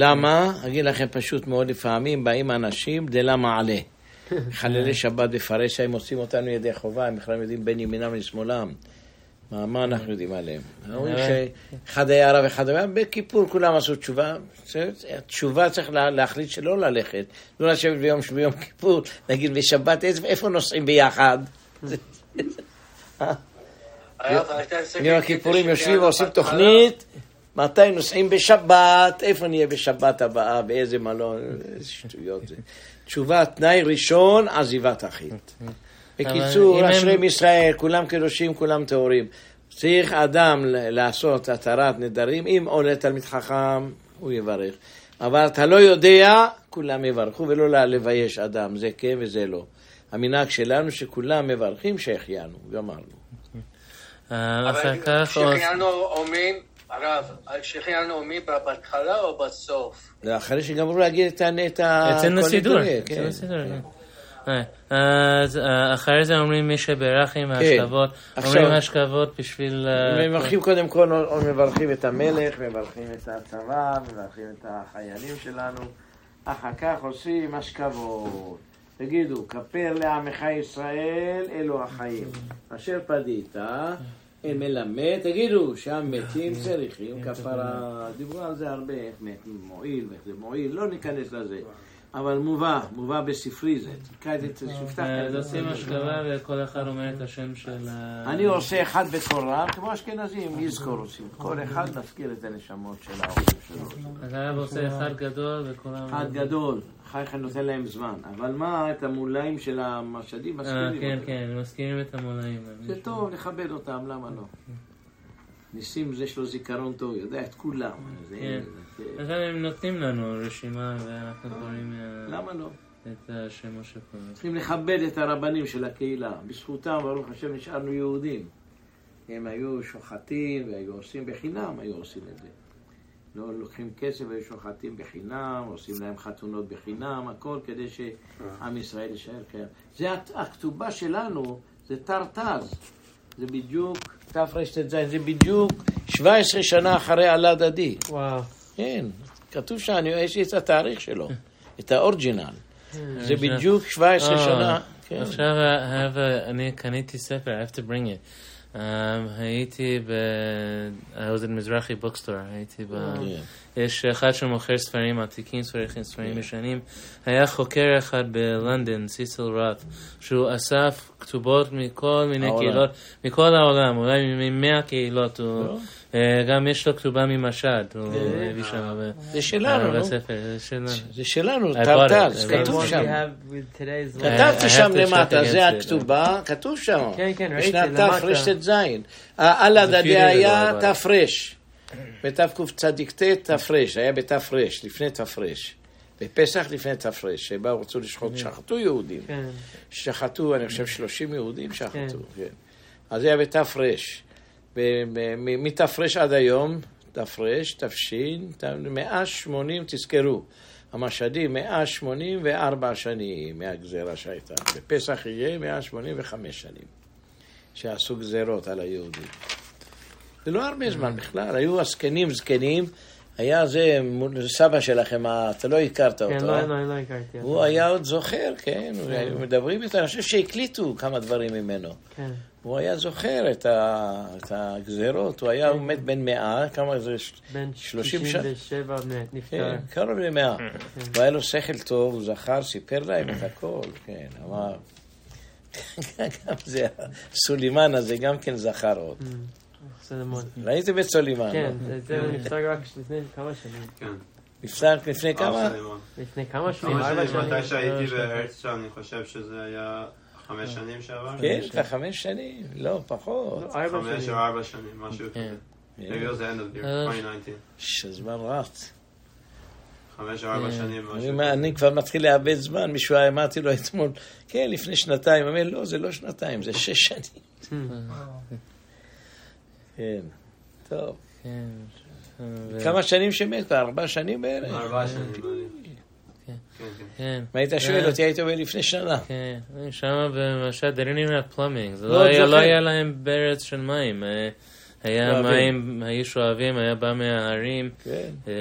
למה? אגיד לכם פשוט מאוד, לפעמים באים אנשים דלמה עלה. חללי שבת בפרשה, הם עושים אותנו ידי חובה, הם בכלל יודעים בין ימינם לשמאלם. מה, מה אנחנו יודעים עליהם? אומרים שאחד היה רב, אחד היה, בכיפור כולם עשו תשובה. תשובה צריך לה- להחליט שלא ללכת, לא לשבת ביום ביום כיפור, נגיד בשבת, איזה- איפה נוסעים ביחד? יום הכיפורים יושבים ועושים תוכנית, מתי נוסעים בשבת, איפה נהיה בשבת הבאה, באיזה מלון, איזה שטויות זה. תשובה, תנאי ראשון, עזיבת אחית. בקיצור, אם הם- אשרי ישראל, כולם קדושים, כולם טהורים. צריך אדם לעשות התרת נדרים, אם עולה תלמיד חכם, הוא יברך. אבל אתה לא יודע, כולם יברכו, ולא לבייש אדם, זה כן וזה לא. המנהג שלנו שכולם מברכים שהחיינו, גמרנו. אה, עוד- שהחיינו אומרים, הרב, שהחיינו אומרים בהתחלה או בסוף? זה אחרי שגמרו להגיד את ה... אצלנו כל סידור. כן. אצלנו סידור, כן. אז אה, אחרי זה אומרים מי שברך עם השכבות, עכשיו- אומרים השכבות בשביל... אה, מברכים קודם כל, או- מברכים את המלך, מברכים את הצבא, מברכים את החיילים שלנו. אחר כך עושים השכבות. תגידו, כפר לעמך ישראל, אלו החיים. אשר פדית, מלמד, תגידו, שהמתים צריכים כפרה. דיברו על זה הרבה, איך מת מועיל ואיך זה מועיל, לא ניכנס לזה. אבל מובא, מובא בספרי זה. תקרא את זה, תפתח אה, את אז זה. עושים השכבה וכל אחד אומר את השם של ה... אני עושה אחד בקול רם, כמו אשכנזים, יזכור עושים. כל אחד מזכיר את הנשמות של האורחים שלו. אז הרב עושה אחד גדול וכולם... אחד גדול, אחר כך נותן להם זמן. אבל מה, את המולאים של המשדים אה, מזכירים כן. כן, מזכירים את המולאים. זה טוב, לכבד אותם, למה לא? ניסים זה יש לו זיכרון טוב, יודע את כולם. זה- כן. זה- אז הם נותנים לנו רשימה ואנחנו קוראים אה, למה לא? את השמות של כולם. צריכים לכבד את הרבנים של הקהילה. בזכותם, ברוך השם, נשארנו יהודים. הם היו שוחטים והיו עושים בחינם, היו עושים את זה. לא לוקחים כסף והיו שוחטים בחינם, עושים להם חתונות בחינם, הכל כדי שעם ישראל יישאר קיים. זה הת- הכתובה שלנו, זה תרתז. זה בדיוק, תרט"ז, זה בדיוק 17 שנה אחרי עלד עדי. וואו. כן, כתוב שם, יש לי את התאריך שלו, את האורג'ינל. זה בדיוק 17 אה, שנה. כן. עכשיו הרב, אני קניתי ספר, I have to bring it. Um, הייתי ב... I was in מזרחי בוקסטור, הייתי ב... כן. יש אחד שמוכר ספרים עתיקים, ספרים, ספרים ישנים. היה חוקר אחד בלונדון, סיסל רוט, שהוא אסף כתובות מכל מיני העולם. קהילות, מכל העולם, אולי ממאה קהילות. הוא- אה, גם יש לו כתובה ממשד, הוא הביא שם ב- זה שלנו, נו. בספר, זה שלנו. it. כתוב שם. כן. כתבתי שם למטה, זה. הכתובה, כתוב שם. כן, כן, ראיתי, בשנת למטה. תרצ"ז. על זה הדדי פיוטר היה אבל. תר. בתקצ"ט תר, היה בתר, לפני תר. בפסח לפני תר, שבאו רצו לשחוט, שחטו יהודים. כן. שחטו, אני חושב, 30 יהודים שחטו. כן. כן. אז זה היה בתר. מתר עד היום, תר, תש, 180, תזכרו, המשדים 184 שנים מהגזרה שהייתה. בפסח יהיה 185 שנים שעשו גזרות על היהודים. זה לא הרבה זמן בכלל, היו הזקנים זקנים, היה זה סבא שלכם, ה- אתה לא הכרת כן, אותו. לא, אה? לא, לא הכרתי. הוא היה עוד זוכר, כן, הוא- מדברים איתו, אני חושב שהקליטו כמה דברים ממנו. כן. הוא היה זוכר את, ה, את הגזרות, הוא היה עומד בן מאה, כמה זה? ש- בן 30 שנה. 97 מת, נפטר. כן, קרוב למאה. והיה לו שכל טוב, הוא זכר, סיפר להם את הכל, כן, אמר. גם זה, סולימן הזה גם כן זכר עוד. בסדר מאוד. ראיתם את סולימן? כן, לא? זה- נפטר רק לפני כמה שנים. כן. נפסק לפני כמה? לפני כמה שנים? ארבע שנים, מתי? שהייתי בהרצל, אני חושב שזה היה חמש שנים שעבר. כן, כבר חמש שנים, לא, פחות. לא, חמש. או ארבע שנים, משהו כזה. כן. Maybe it was the end of the year, אה. 2019. שהזמן רץ. חמש או ארבע כן. שנים, אני משהו אומר, כזה. אני כבר מתחיל לאבד זמן, מישהו היה- אמרתי לו אתמול, כן, לפני שנתיים, הוא אומר, לא, זה לא שנתיים, זה שש שנים. כן, טוב. כן. כמה שנים שמת? ארבע שנים בערך? ארבע שנים, אני- כן. כן, כן. כן. אם היית שואל אה. אותי, היית אומר לפני שנה. כן, שם במשל, they didn't even have plumbing. זה לא, לא היה-. לא להם ברז של מים. אה, היה שואבים. מים, היו שואבים, היה בא מההרים. כן. אה,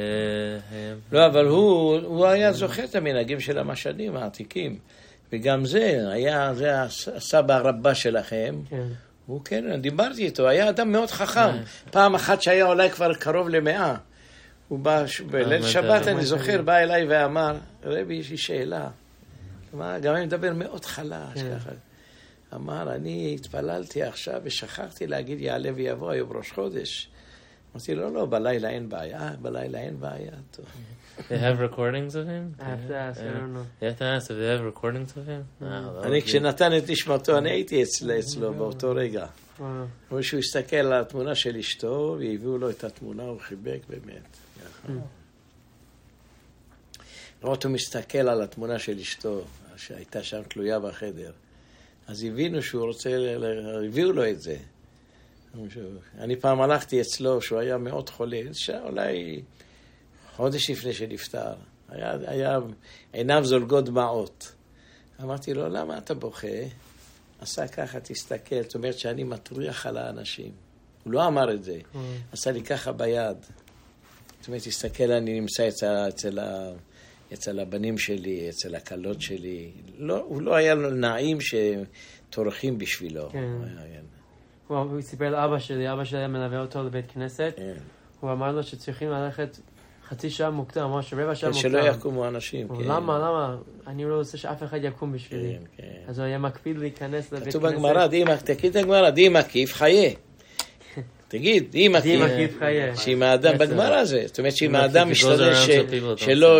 לא, אבל הוא, היה זוכר את המנהגים של המשדים העתיקים. וגם זה, היה, זה הס- הסבא רבא שלכם. כן. הוא כן, דיברתי איתו, היה אדם מאוד חכם. אה. פעם אחת שהיה אולי כבר קרוב למאה. הוא בא, ש- בליל שבת, זה? אני זוכר, בא אליי ואמר, רבי, יש לי שאלה. אמר, גם אני מדבר מאוד חלש כן. ככה. אמר, אני התפללתי עכשיו ושכחתי להגיד יעלה ויבוא היום ראש חודש. אמרתי לו, לא, בלילה אין בעיה. "אה, בלילה אין בעיה. They have recordings of him? I have to ask, I don't know. You have to ask if they have recordings of him? No, that אני, כשנתן את נשמתו, אני הייתי אצל- אצלו באותו רגע. הוא שהוא הסתכל על התמונה של אשתו, והביאו לו את התמונה, הוא חיבק באמת. לראות הוא מסתכל על התמונה של אשתו, שהייתה שם תלויה בחדר. אז הבינו שהוא רוצה, הביאו לו את זה. אני פעם הלכתי אצלו, שהוא היה מאוד חולה, אולי חודש לפני שנפטר. היה, היה עיניו זולגות דמעות. אמרתי לו, למה אתה בוכה? עשה ככה, תסתכל, זאת אומרת שאני מטריח על האנשים. הוא לא אמר את זה, עשה לי ככה ביד. זאת אומרת, תסתכל, אני נמצא אצל, אצל, אצל הבנים שלי, אצל הכלות שלי. לא, הוא לא היה לו נעים שטורחים בשבילו. כן. הוא היה- כן, הוא סיפר לאבא שלי, אבא שלי היה מלווה אותו לבית כנסת. כן. הוא אמר לו שצריכים ללכת חצי שעה מוקדם, אמר שרבע שעה כן, מוקדם. שלא יקומו אנשים. כן. למה, למה? אני לא רוצה שאף אחד יקום בשבילי. כן, כן. אז הוא היה מקפיד להיכנס לבית כנסת. כתוב בגמרא, די מקיף חיה. תגיד, די די מקיף. מקיף חיה. שאם האדם, בגמרא זה, זאת אומרת שאם האדם משתדל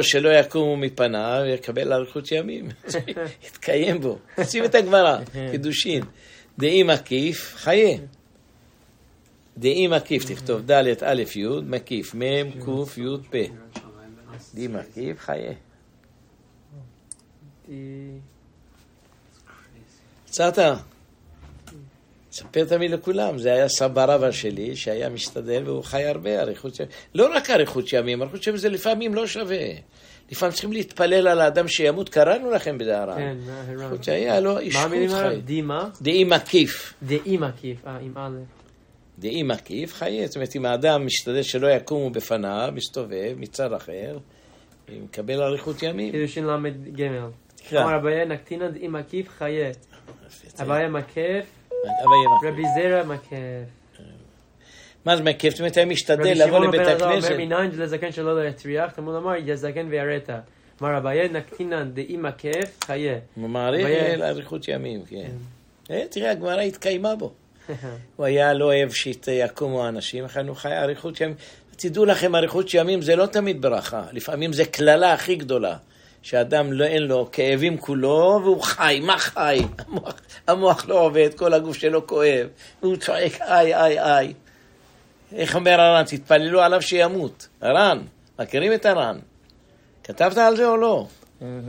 שלא- יקומו מפניו, יקבל אריכות ימים. יתקיים בו. שים את הגמרא, קידושין. דאי מקיף, חיה. דאי מקיף, תכתוב ד' א' י', מקיף, מ' ק' י' פ'. דאי מקיף, חיה. יצאת? ספר תמיד לכולם, זה היה סבא רבא שלי, שהיה משתדל והוא חי הרבה אריכות ימים. לא רק אריכות ימים, אריכות ימים זה לפעמים לא שווה. לפעמים צריכים להתפלל על האדם שימות, קראנו לכם בדהרה. כן. אריכות שהיה לו מה אישכות המילים חי. הרב? די מה? דאי מקיף, דאי מקיף, אה, עם א'. דאי מקיף חיה. זאת אומרת, אם האדם משתדל שלא יקומו בפניו, מסתובב מצד אחר, מקבל אריכות ימים. קידושין ל"ג. אמר הבעיה נקטינא דאי מקיף חיה. הבעיה מקף, אבל- רבי זרע מקף. מה זה מקיף? זאת אומרת, היה משתדל רבי לבוא שמעון לבית אלעזר הכנסת. אומר מניין לזקן שלא לא יטריח, תלמוד אמר יזקן ויראת. אמר הבעיה נקטינן דאי מקף חיה. מעריך לאריכות ימים, כן. אה, תראה, הגמרא התקיימה בו. הוא היה לא אוהב שיקומו אנשים, לכן הוא חי אריכות ימים. תדעו לכם, אריכות ימים זה לא תמיד ברכה, לפעמים זה קללה הכי גדולה. שאדם לא, אין לו כאבים כולו, והוא חי, מה חי? המוח, המוח לא עובד, כל הגוף שלו כואב, והוא צועק איי, איי, איי. איך אומר הר"ן? תתפללו עליו שימות. הר"ן, מכירים את הר"ן? כתבת על זה או לא?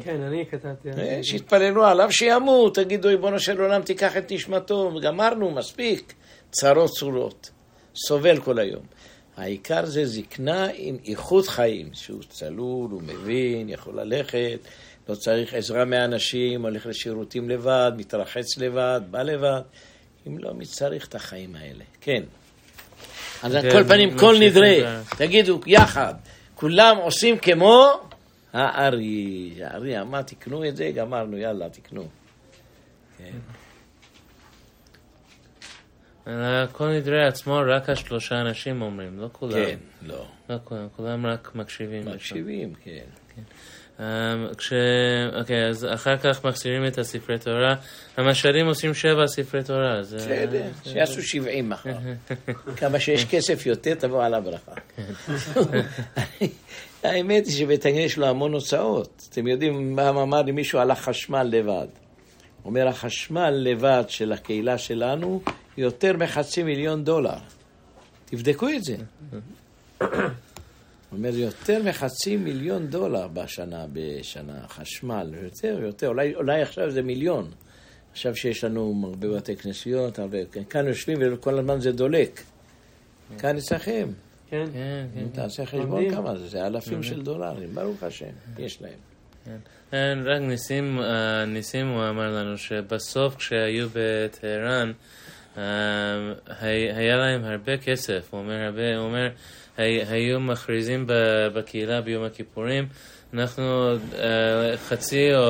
כן, אני כתבתי. על זה. אה, שיתפללו עליו שימות, תגידו, ריבונו של עולם, תיקח את נשמתו, גמרנו, מספיק. צרות צורות, סובל כל היום. העיקר זה זקנה עם איכות חיים, שהוא צלול, הוא מבין, יכול ללכת, לא צריך עזרה מאנשים, הולך לשירותים לבד, מתרחץ לבד, בא לבד. אם לא, מי צריך את החיים האלה? כן. אז על כן, כל פנים, כל נדרי, תגידו יחד, כולם עושים כמו הארי. הארי אמר, תקנו את זה, גמרנו, יאללה, תקנו. כן. על הכל נדרי עצמו רק השלושה אנשים אומרים, לא כולם. כן, לא. לא כולם, כולם רק מקשיבים. לשם. מקשיבים, כן. אמ, כש... אוקיי, אז אחר כך מחזירים את הספרי תורה. המשלים עושים שבע ספרי תורה. בסדר, שיעשו 70 מחר. כמה שיש כסף יותר, תבוא על הברכה. האמת היא שבית הכנסת יש לו המון הוצאות. אתם יודעים, פעם אמר לי מישהו על החשמל לבד. אומר, החשמל לבד של הקהילה שלנו יותר מחצי מיליון דולר. תבדקו את זה. הוא אומר, יותר מחצי מיליון דולר בשנה, בשנה, חשמל, יותר, יותר, אולי, אולי עכשיו זה מיליון. עכשיו שיש לנו הרבה בתי כנסיות, הרבה, כאן יושבים וכל הזמן זה דולק. כאן אצלכם. כן. כן, כן. תעשה חשבון. כמה זה, זה אלפים של דולרים, ברוך השם, יש להם. כן, רק ניסים, אה, ניסים הוא אמר לנו שבסוף כשהיו בטהרן, אה, הי- היה להם הרבה כסף, הוא אומר, הרבה, הוא אומר, הי- היו מכריזים בקהילה ביום הכיפורים, אנחנו אה, חצי או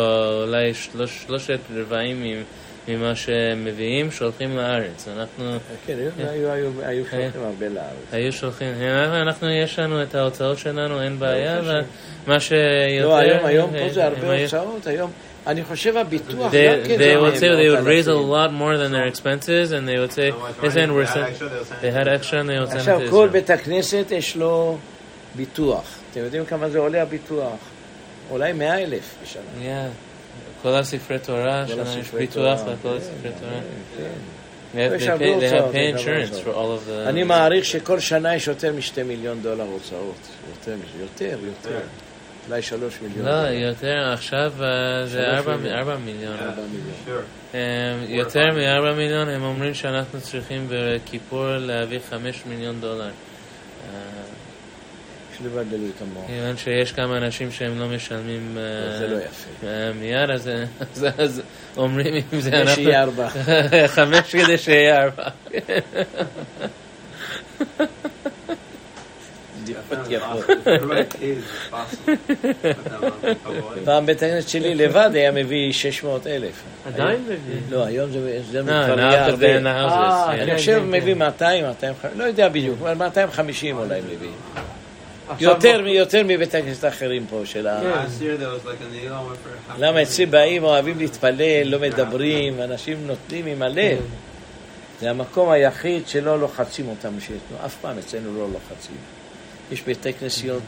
אולי שלוש, שלושת רבעים ממה שהם מביאים שולחים לארץ. אנחנו כן, היו- היו- שולחים הרבה לארץ. היו שולחים, אנחנו יש לנו את ההוצאות שלנו, אין בעיה, ברוך השם. ומה שיותר... לא, היום, היום פה זה הם הרבה היו- הוצאות, היום, אני חושב הביטוח They, גם כן they would say they would raise a lot more than their expenses, and they would say, they said we're they had send, extra, and they would send it עכשיו, to כל Israel. בית הכנסת יש לו ביטוח. אתם יודעים כמה זה עולה הביטוח? אולי מאה אלף בשנה. כל הספרי תורה, יש הספרי ביטוח תורה, לכל כן, הספרי תורה. כן. They have- יש for all of the... אני מעריך שכל שנה יש יותר משתי מיליון דולר הוצאות. יותר, יותר, יותר. אולי שלוש מיליון. לא. יותר, עכשיו אה, זה ארבע מיליון. אה, יותר מארבע מיליון, הם אומרים שאנחנו צריכים בכיפור להביא חמש מיליון דולר. אה, שלבלבלו את המוח. כיוון שיש כמה אנשים שהם לא משלמים אה, זה לא יפה. אה, מיד, אז, אומרים אם זה אנחנו... שיהיה ארבע. חמש כדי שיהיה ארבע. פעם בית הכנסת שלי לבד היה מביא 600 אלף. עדיין מביא. לא, היום זה No, כבר נהיה הרבה. אה. אני חושב מביא כן. 200, 250, לא יודע בדיוק, אבל 250 אולי מביא. יותר יותר מבית הכנסת האחרים פה של ה... למה אצלי באים, אוהבים להתפלל, לא מדברים, אנשים נותנים עם הלב. זה המקום היחיד שלא לוחצים אותם שיתנו, אף פעם אצלנו לא לוחצים. יש בתי כנסיות,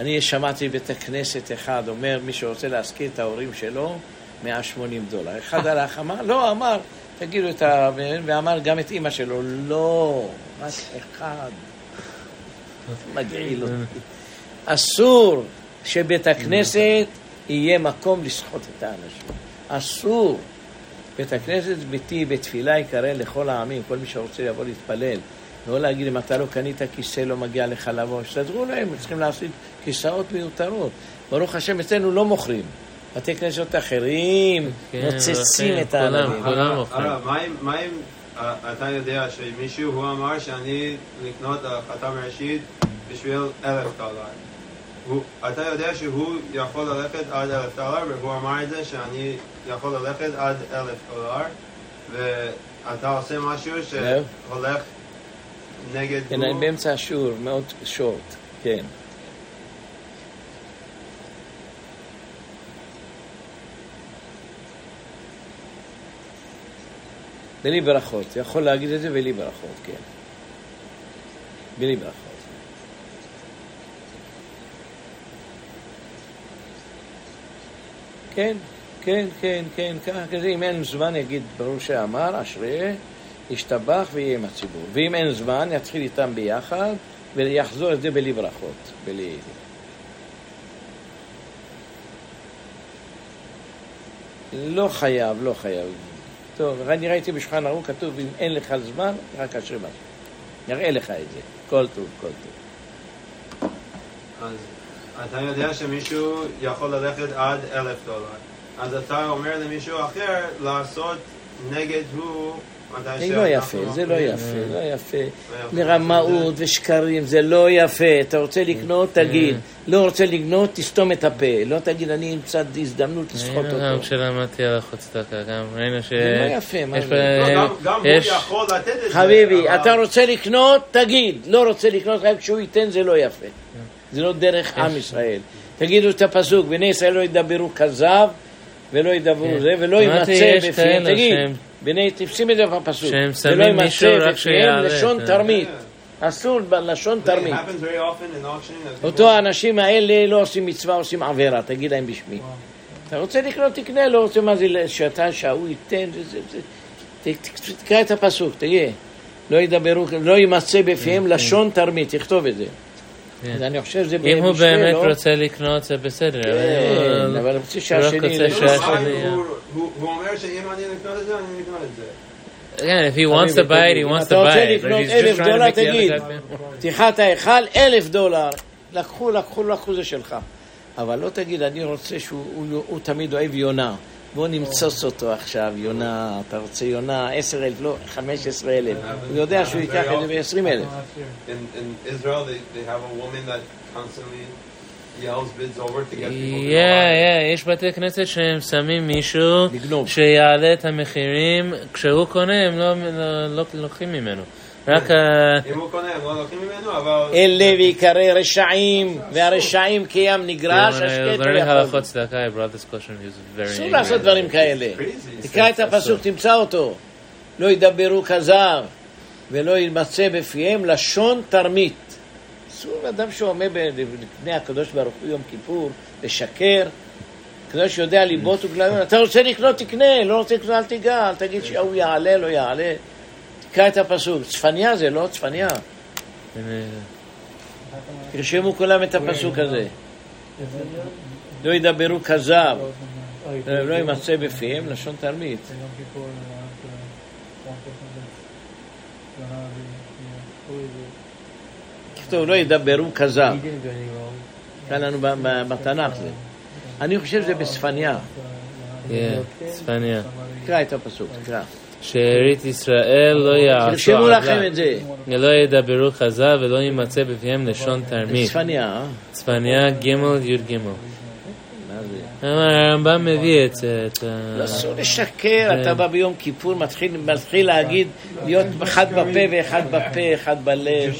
אני שמעתי בית כנסת אחד אומר, מי שרוצה להזכיר את ההורים שלו, 180 דולר. אחד הלך, אמר, לא, אמר, תגידו את ה... ואמר גם את אימא שלו, לא, רק אחד. מגעיל אותי. אסור שבית הכנסת יהיה מקום לסחוט את האנשים. אסור. בית הכנסת ביתי בתפילה יקרא לכל העמים, כל מי שרוצה לבוא להתפלל. לא להגיד, אם אתה לא קנית כיסא, לא מגיע לך לבוא. שיסתדרו להם, צריכים לעשות כיסאות מיותרות. ברוך השם, אצלנו לא מוכרים. בתי כנסות אחרים כן, מוצצים לכן, את הענבים. הרב. הרב, מה אה, אתה יודע שמישהו, הוא אמר שאני לקנות החתם ראשית בשביל אלף דולר. אתה יודע שהוא יכול ללכת עד אלף דולר, והוא אמר את זה שאני יכול ללכת עד אלף דולר, ואתה עושה משהו שהולך נגד כן, אני באמצע השיעור, מאוד שורט, כן. בלי ברכות, יכול להגיד את זה בלי ברכות, כן. בלי ברכות. כן, כן, כן, כן, ככה כזה, אם אין זמן יגיד ברור שאמר, אשרי, ישתבח ויהיה עם הציבור. ואם אין זמן, יתחיל איתם ביחד ויחזור את זה בלי ברכות. בלי... לא חייב, לא חייב. טוב, אני ראיתי בשולחן ערוך כתוב, אם אין לך זמן, רק אשרי מה. נראה לך את זה. כל טוב, כל טוב. אז אתה יודע שמישהו יכול ללכת עד אלף דולר. אז אתה אומר למישהו אחר לעשות נגד הוא זה שאנחנו לא יפה, זה לא מפריעים. יפה, לא יפה. לרמאות ושקרים, זה לא יפה. אתה רוצה לקנות, תגיד. לא רוצה לקנות, תסתום את הפה. לא תגיד, אני אמצא הזדמנות לסחוט גם אותו. כשלמדתי הלכות צדקה, גם ראינו ש... זה לא יפה, מה זה? לא, גם- גם הוא יכול לתת את זה. חביבי, אתה רוצה לקנות, תגיד. לא רוצה לקנות, רק כשהוא ייתן זה לא יפה. זה לא דרך עם ישראל. תגידו את הפסוק, בני ישראל לא ידברו כזב ולא ידברו כן. זה, ולא יימצא בפיהם. תגיד, בני, תשים את זה בפסוק. שהם ולא שמים מישהו רק שיעלה, לשון כן. תרמית. אסור בלשון It תרמית. happens very often in auctioning. that אותו האנשים האלה לא עושים מצווה, עושים עבירה, תגיד להם בשמי. אתה רוצה לקנות, תקנה, לא רוצה מה זה, שאתה, שההוא ייתן, זה, זה, זה. ת- ת- תקרא את הפסוק, תהיה. לא ידברו, לא יימצא בפיהם לשון תרמית, תכתוב את זה. כן. אז אני חושב שזה אם הוא בשבילו, באמת רוצה לקנות זה בסדר. כן, אבל אבל אני רוצה שהשני... רוצה לא- הוא- אומר שאם אני לקנות את זה, אני לקנות את זה. Yeah, if he wants to buy it, he תגיד, wants to אתה רוצה buy it. But לקנות אלף דולר, תגיד. פתיחת ההיכל, אלף דולר. לקחו, לקחו, לקחו, זה שלך. אבל לא תגיד, אני רוצה שהוא הוא, הוא תמיד אוהב יונה. בוא נמצוץ אותו עכשיו, יונה, אתה רוצה יונה, עשר אלף, לא, חמש עשרה אלף. הוא יודע שהוא ייקח את זה בעשרים אלף. יש בתי כנסת שהם שמים מישהו. שיעלה את המחירים, כשהוא קונה הם לא לא- לא לוקחים ממנו. רק ה... אם הוא קונה, הם לא לוקחים ממנו, אבל... אלה ויקרא רשעים, והרשעים קיים נגרש, השקט was very אסור. לעשות דברים כאלה. תקרא את הפסוק, תמצא אותו. לא ידברו כזב, ולא יימצא בפיהם לשון תרמית. אסור אדם שעומד ב- לפני הקדוש ברוך הוא יום כיפור, לשקר. הקדוש יודע ליבות וגלויות. אתה רוצה לקנות, תקנה, לא רוצה לקנות, אל תיגע, אל תגיד שההוא יעלה, לא יעלה. תקרא את הפסוק. צפניה זה לא צפניה. תרשמו כולם את הפסוק הזה. לא ידברו כזב, לא יימצא בפיהם לשון תרמית. כתוב, לא ידברו כזב. כאן לנו בתנ"ך זה. אני חושב שזה בספניה. Yeah, צפניה. תקרא את הפסוק, תקרא. שארית ישראל לא יעשו תרשמו לכם. את זה. ולא ידברו כזב ולא יימצא בפיהם לשון תרמית. צפניה? צפניה ג' י"ג. הרמב"ם מביא את ה... לא אסור לשקר, אתה בא ביום כיפור, מתחיל להגיד, להיות אחד בפה ואחד בפה, אחד בלב.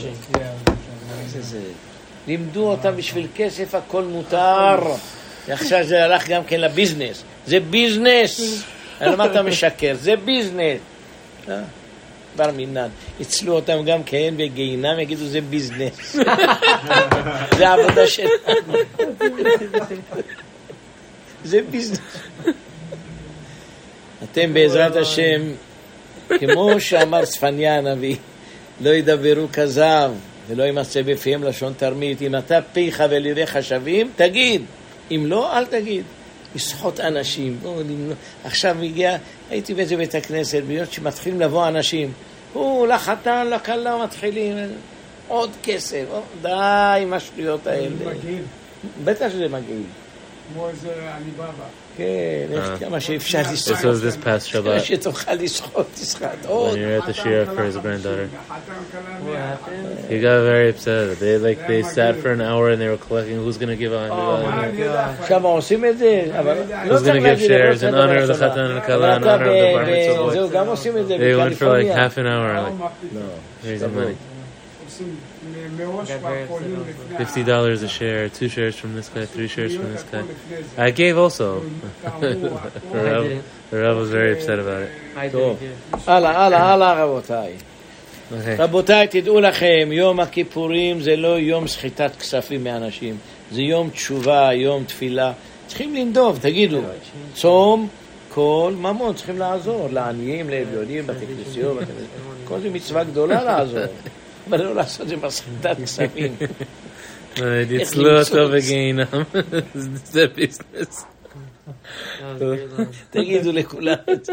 לימדו אותם בשביל כסף, הכל מותר. ועכשיו זה הלך גם כן לביזנס. זה ביזנס. על מה אתה משקר? זה ביזנס. אה, בר מינן. יצלו אותם גם כן בגיהינם, יגידו זה ביזנס. זה עבודה שלנו. זה ביזנס. אתם בעזרת השם, כמו שאמר צפניה הנביא, לא ידברו כזב ולא יימצא בפיהם לשון תרמית. אם אתה פיך וליבך שווים, תגיד. אם לא, אל תגיד. לסחוט אנשים. בואו למנוע. עכשיו הגיע, הייתי באיזה בית הכנסת, ביות שמתחילים לבוא אנשים. הוא, לחתן, לכלה, מתחילים. עוד כסף, די עם השטויות האלה. מגעיל, בטח שזה מגעיל. כמו איזה עניבאבא. כן, איך אה. כמה שאפשר This לסחוט. was this past כמה Shabbat שתוכל לסחוט, תסחט when עוד. you're at the shira for his granddaughter. החתן כלה What מאה. happened? He got very upset. They like they sat for an hour and they were collecting who's gonna give a hundred מה dollars. אני יודע? שם עושים את זה, אבל לא Who's צריך gonna give להגיד, אני לא shares רוצה in לדבר honor of the עכשיו. Chatan and אבל Kala, in אתה honor of the bar ב- mitzvah ב- boy. זהו, גם עושים את זה They went for like בקליפורניה. half an hour, לא like מקפיד. raising money. Fifty dollars a share, two shares from this guy, three shares from this guy. I gave also. The Rav, was very upset about it. I טוב. הלאה, הלאה, הלאה, רבותיי. רבותיי, תדעו לכם, יום הכיפורים זה לא יום סחיטת כספים מאנשים, זה יום תשובה, יום תפילה. צריכים לנדוב, תגידו, צום, כל ממון, צריכים לעזור, לעניים, לאביונים, בתי כנסיות, כל זה מצווה גדולה לעזור, אבל לא לעשות את זה בסחיטת כספים. ניצלו אותו בגיהינם. זה ביזנס. תגידו לכולם את זה.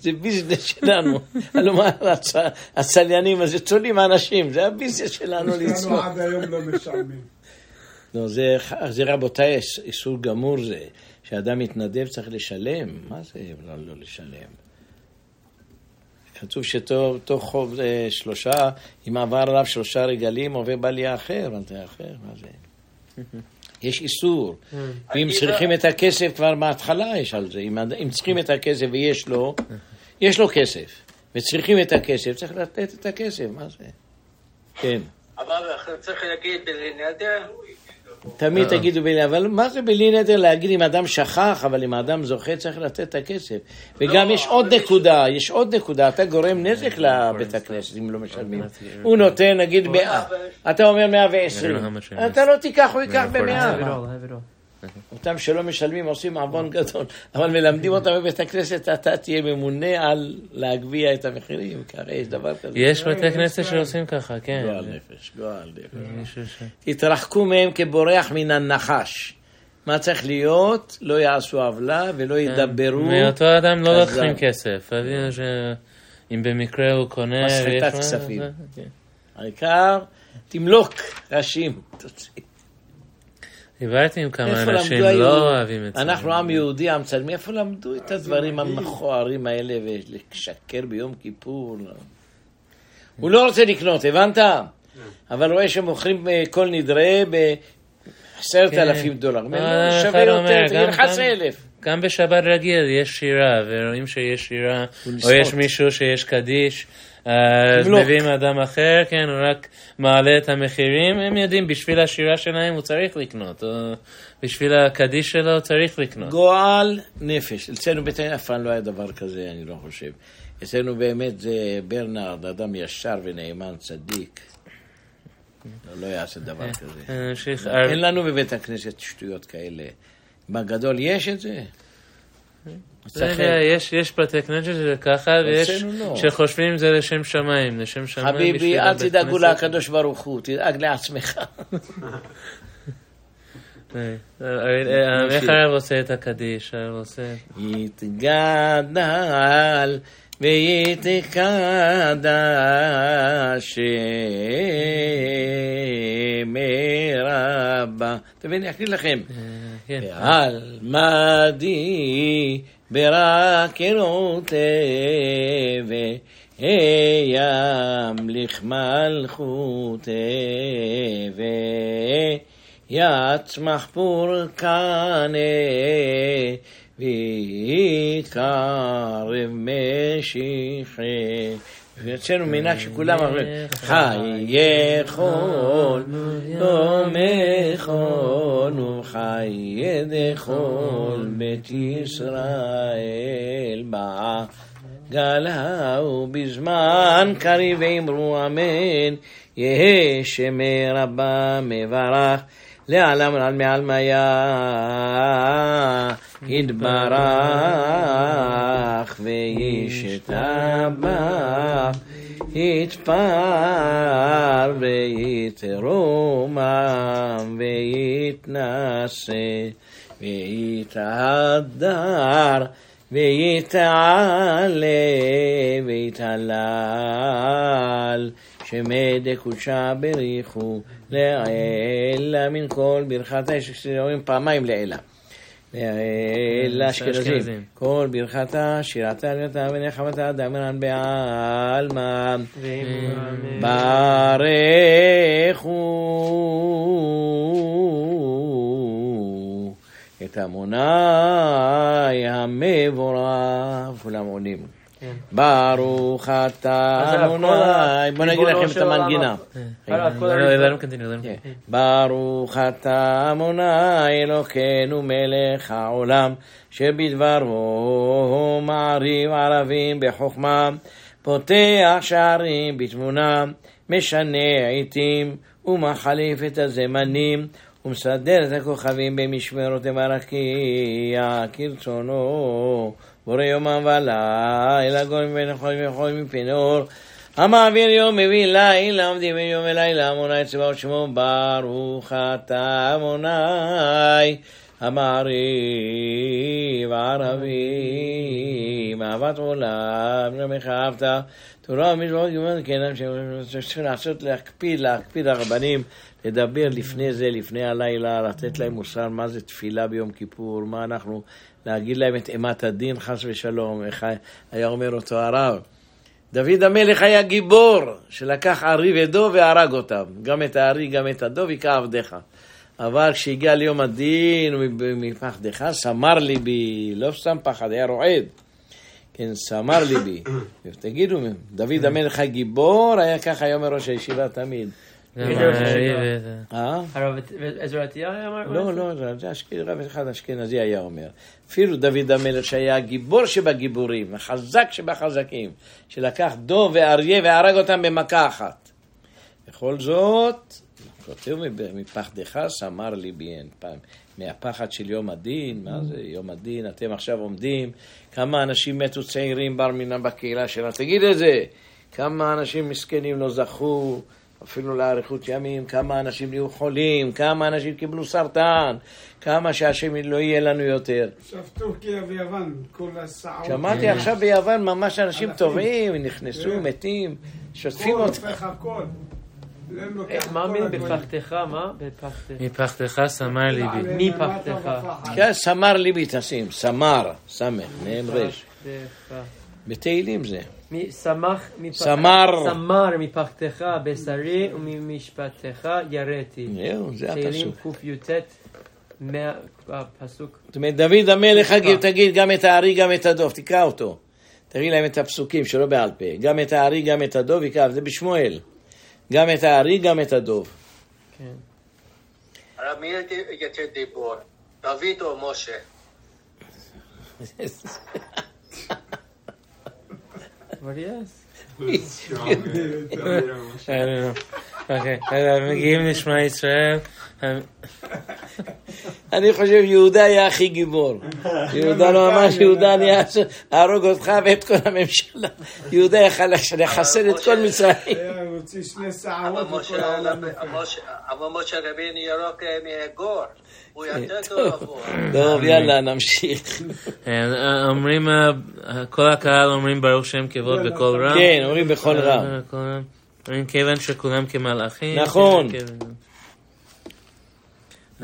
זה ביזנס שלנו. הצ- הצליינים, אז זה צולעים אנשים, זה הביזנס שלנו אצלנו לצלול. עד היום לא משלמים. לא, זה, זה רבותיי, איסור גמור זה. כשאדם מתנדב צריך לשלם. מה זה לא, לא לשלם? כתוב שתוך חוב אה, שלושה, אם עבר עליו שלושה רגלים, עובר בעלייה אחר, בעלייה אחר, מה זה? יש איסור. ואם צריכים את הכסף, כבר מההתחלה יש על זה. אם, אם צריכים את הכסף ויש לו, יש לו כסף, וצריכים את הכסף, צריך לתת את הכסף, מה זה? כן. אבל צריך להגיד בנדר, תמיד תגידו בלי, אבל מה זה בלי נדר להגיד אם אדם שכח, אבל אם האדם זוכה צריך לתת את הכסף. וגם יש עוד נקודה, יש עוד נקודה, אתה גורם נזק לבית הכנסת אם לא משלמים. הוא נותן נגיד אתה אומר 120, אתה לא תיקח, הוא ייקח ב-100. אותם שלא משלמים עושים עוון גדול, אבל מלמדים אותם בבית הכנסת, אתה תהיה ממונה על להגביה את המחירים, כי הרי יש דבר כזה. יש בתי כנסת שעושים ככה, כן. גועל נפש, גועל נפש. ש- תתרחקו מהם כבורח מן הנחש. מה צריך להיות? לא יעשו עוולה ולא ידברו. מאותו אדם לא. לוקחים כסף. שאם במקרה הוא קונה... מסחטת כספים. זה- כן. העיקר, תמלוק ראשים. תוציא. דיברתי עם כמה אנשים, לא? אוהבים את זה. אנחנו עם יהודי, עם צלמי, איפה למדו את הדברים המכוערים האלה ולשקר ביום כיפור? לא. הוא לא רוצה לקנות, הבנת? אבל רואה שמוכרים אה, כל נדרה בעשרת כן. אלפים דולר. אומר, אה, לא, שווה יותר, תגיד גם- לך 11,000. גם בשבת רגיל יש שירה, ורואים שיש שירה, או. יש מישהו שיש קדיש, אז תמלוק. מביאים אדם אחר, כן, הוא רק מעלה את המחירים, הם יודעים, בשביל השירה שלהם הוא צריך לקנות, או בשביל הקדיש שלו הוא צריך לקנות. גועל נפש. אצלנו בית אף פעם לא היה דבר כזה, אני לא חושב. אצלנו באמת זה ברנרד, אדם ישר ונאמן, צדיק. לא, לא יעשה דבר כזה. נמשיך. אין לנו בבית הכנסת שטויות כאלה. בגדול יש את זה? יש, יש בתי כנסת שזה ככה, ויש לא. שחושבים זה לשם שמיים, לשם שמיים. חביבי, אל תדאגו. לקדוש ברוך הוא, תדאג לעצמך. אה, אה, איך הרב עושה את הקדיש? הרב עושה... יתגדל ויתקדש מרבה. אתה מבין, אני אקריא לכם. כן. ועל מדי ברקנות וימליך מלכות ויצמח פורקנה ויקרב משיחה ואצלנו מנהג שכולם אומרים, חי יכול, לא מכון, וחי יכול, בית ישראל בעגלה, ובזמן קריב אמרו אמן, יהא שמי רבה מברך. לעלם על מעל מיה יתברך וישתבח יתפר ויתרומם ויתנשא ויתהדר ויתעלה ויתהלל שמי דקודשה בריחו לעילה מן כל ברכת האש, אומרים פעמיים לעילה. לעילה אשכנזים. אשכנזים. כל ברכתה, שירתה, עלייתה ונחמתה, דמרן בעלמא. ברכו את המוני המבורך. כולם עולים. ברוך אתה. כל בוא נגיד לכם את. המנגינה. לא, לא, him כן. continue. ברוך אתה המוני אלוקינו מלך העולם שבדברו מעריב ערבים בחוכמה פותח שערים בתבונה משנה עיתים ומחליף את הזמנים ומסדר את הכוכבים במשמרות מרקיע כרצונו בורא יומם ולילה גולם בין החולים וחול מפני אור המעביר יום מביא לילה עומדים ביום ולילה עמוני צבאות שמו ברוך אתה עמוני המעריב ערבים, אהבת עולם, יומך אהבת, תורה ומצוות גמר כן, צריכים לעשות, להקפיד, להקפיד הרבנים, לדבר לפני זה, לפני הלילה, לתת להם מוסר מה זה תפילה ביום כיפור, מה אנחנו, להגיד להם את אימת הדין, חס ושלום, איך היה אומר אותו הרב. דוד המלך היה גיבור, שלקח ארי ודוב והרג אותם. גם את הארי, גם את הדוב, היכה עבדיך. אבל כשהגיע ליום הדין, מפחדך, סמר ליבי, לא סתם פחד, היה רועד. כן, סמר ליבי. תגידו, דוד המלך הגיבור, היה ככה, היה אומר ראש הישיבה תמיד. אה? היה? לא, לא, זה רב אחד אשכנזי היה אומר. אפילו דוד המלך שהיה הגיבור שבגיבורים, החזק שבחזקים, שלקח דוב ואריה והרג אותם במכה אחת. בכל זאת, כותב מפחדך סמר ליבי אין פעם. מהפחד של יום הדין, מה זה יום הדין, אתם עכשיו עומדים, כמה אנשים מתו צעירים בר מינם בקהילה שלה, תגיד את זה, כמה אנשים מסכנים לא זכו אפילו לאריכות ימים, כמה אנשים נהיו חולים, כמה אנשים קיבלו סרטן, כמה שהשם לא יהיה לנו יותר. עכשיו טורקיה ויוון, כל הסעות. שמעתי עכשיו ביוון ממש אנשים טובים, נכנסו, כן. מתים, שוטפים אותם. הופך הכל. להם לוקח את מה כל מין הדברים. בפחתך? מה? בפחתך. מפחדך סמר ליבי. בפחד. כן, סמר ליבי תשים, סמר, סמך, מ"ם רש. בתהילים זה. סמר. סמר מפחדך בשרי וממשפטך יראתי. זהו, זה תהילים הפסוק. קי"ט, מאה- הפסוק. זאת אומרת, דוד המלך הגיב, תגיד גם את הארי, גם את הדוב, תקרא אותו. תראי להם את הפסוקים שלא בעל פה. גם את הארי, גם את הדוב, יקרא, זה בשמואל. גם את הארי, גם את הדוב. כן. הרב, מי יותר דיבור? דוד או משה? אבל יש. I don't know. אוקיי, אז מגיעים לשמע ישראל. אני חושב יהודה היה הכי גיבור. יהודה לא ממש, יהודה אני אהרוג אותך ואת כל הממשלה. יהודה יכל לחסל את כל מצרים. אבל משה רבינו ירוק אה. הוא יותר טוב עבור. טוב, יאללה, נמשיך. אה, אומרים, אה, כל הקהל אומרים ברוך שם כבוד בקול רם. כן, אומרים בקול רם. אה, בקול רם. אומרים כיוון שכולם כמלאכים. נכון.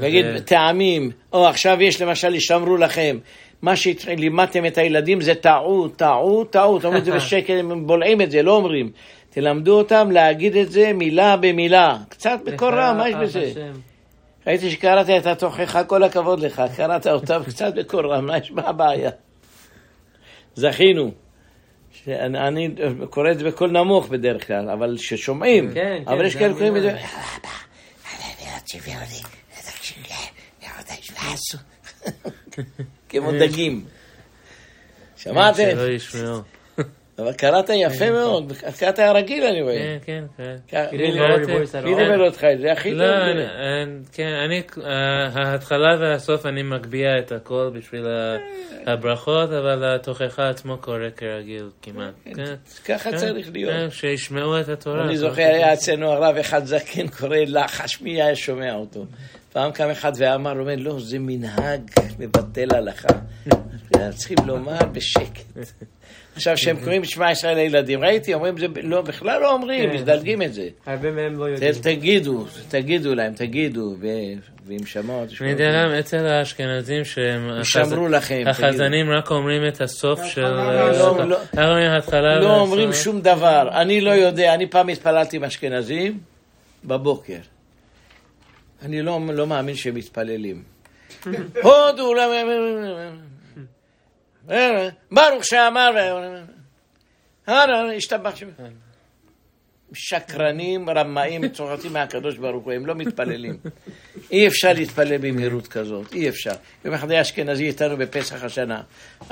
נגיד אה, טעמים, או עכשיו יש למשל, ישמרו לכם. מה שלימדתם את הילדים זה טעות, טעות, טעות. אומרים את זה בשקט, הם בולעים את זה, לא אומרים. תלמדו אותם להגיד את זה מילה במילה. קצת בקול רם, מה יש בזה? ראיתי שקראת את התוכחה, כל הכבוד לך. קראת אותה קצת בקול רם, מה יש מה הבעיה? זכינו. שאני אני קורא את זה בקול נמוך בדרך כלל, אבל ששומעים. כן, אבל כן, יש כאלה קוראים את זה. כמו דגים. שמעתם? שלא ישמעו. אבל קראת יפה מאוד, קראת הרגיל אני רואה. כן, כן, כן. מי לימד- all. לימד אותך את זה? הכי טוב. לא. אני- אני- כן, אני, ההתחלה והסוף אני מגביה את הכל בשביל הברכות, אבל התוכחה עצמו קורא כרגיל כמעט. כן. ככה כן, צריך להיות. כן, שישמעו את התורה. אני זוכר, היה אצלנו הרב אחד זקן קורא לחש, מי היה שומע אותו? פעם קם אחד ואמר, אומר, לא, זה מנהג מבטל הלכה. צריכים לומר בשקט. עכשיו, כשהם קוראים שמע ישראל לילדים, ראיתי, אומרים, זה לא, בכלל לא אומרים, כן. מדלגים את זה. הרבה מהם לא יודעים. תגידו, תגידו להם, תגידו, ו- ואם שמעו, תשמעו. אני יודע גם אצל האשכנזים שהם... ישמרו החז- לכם, החזנים רק אומרים את הסוף של... לא, לא, לא. לא והסוף. אומרים שום דבר. אני לא יודע, אני פעם התפללתי עם אשכנזים בבוקר. אני לא, לא מאמין שהם מתפללים. הודו, ברוך שאמר, השתבח שם. שקרנים, רמאים, צוחקים מהקדוש ברוך הוא, הם לא מתפללים. אי אפשר להתפלל במהירות כזאת, אי אפשר. יום אחד היה אשכנזי איתנו בפסח השנה.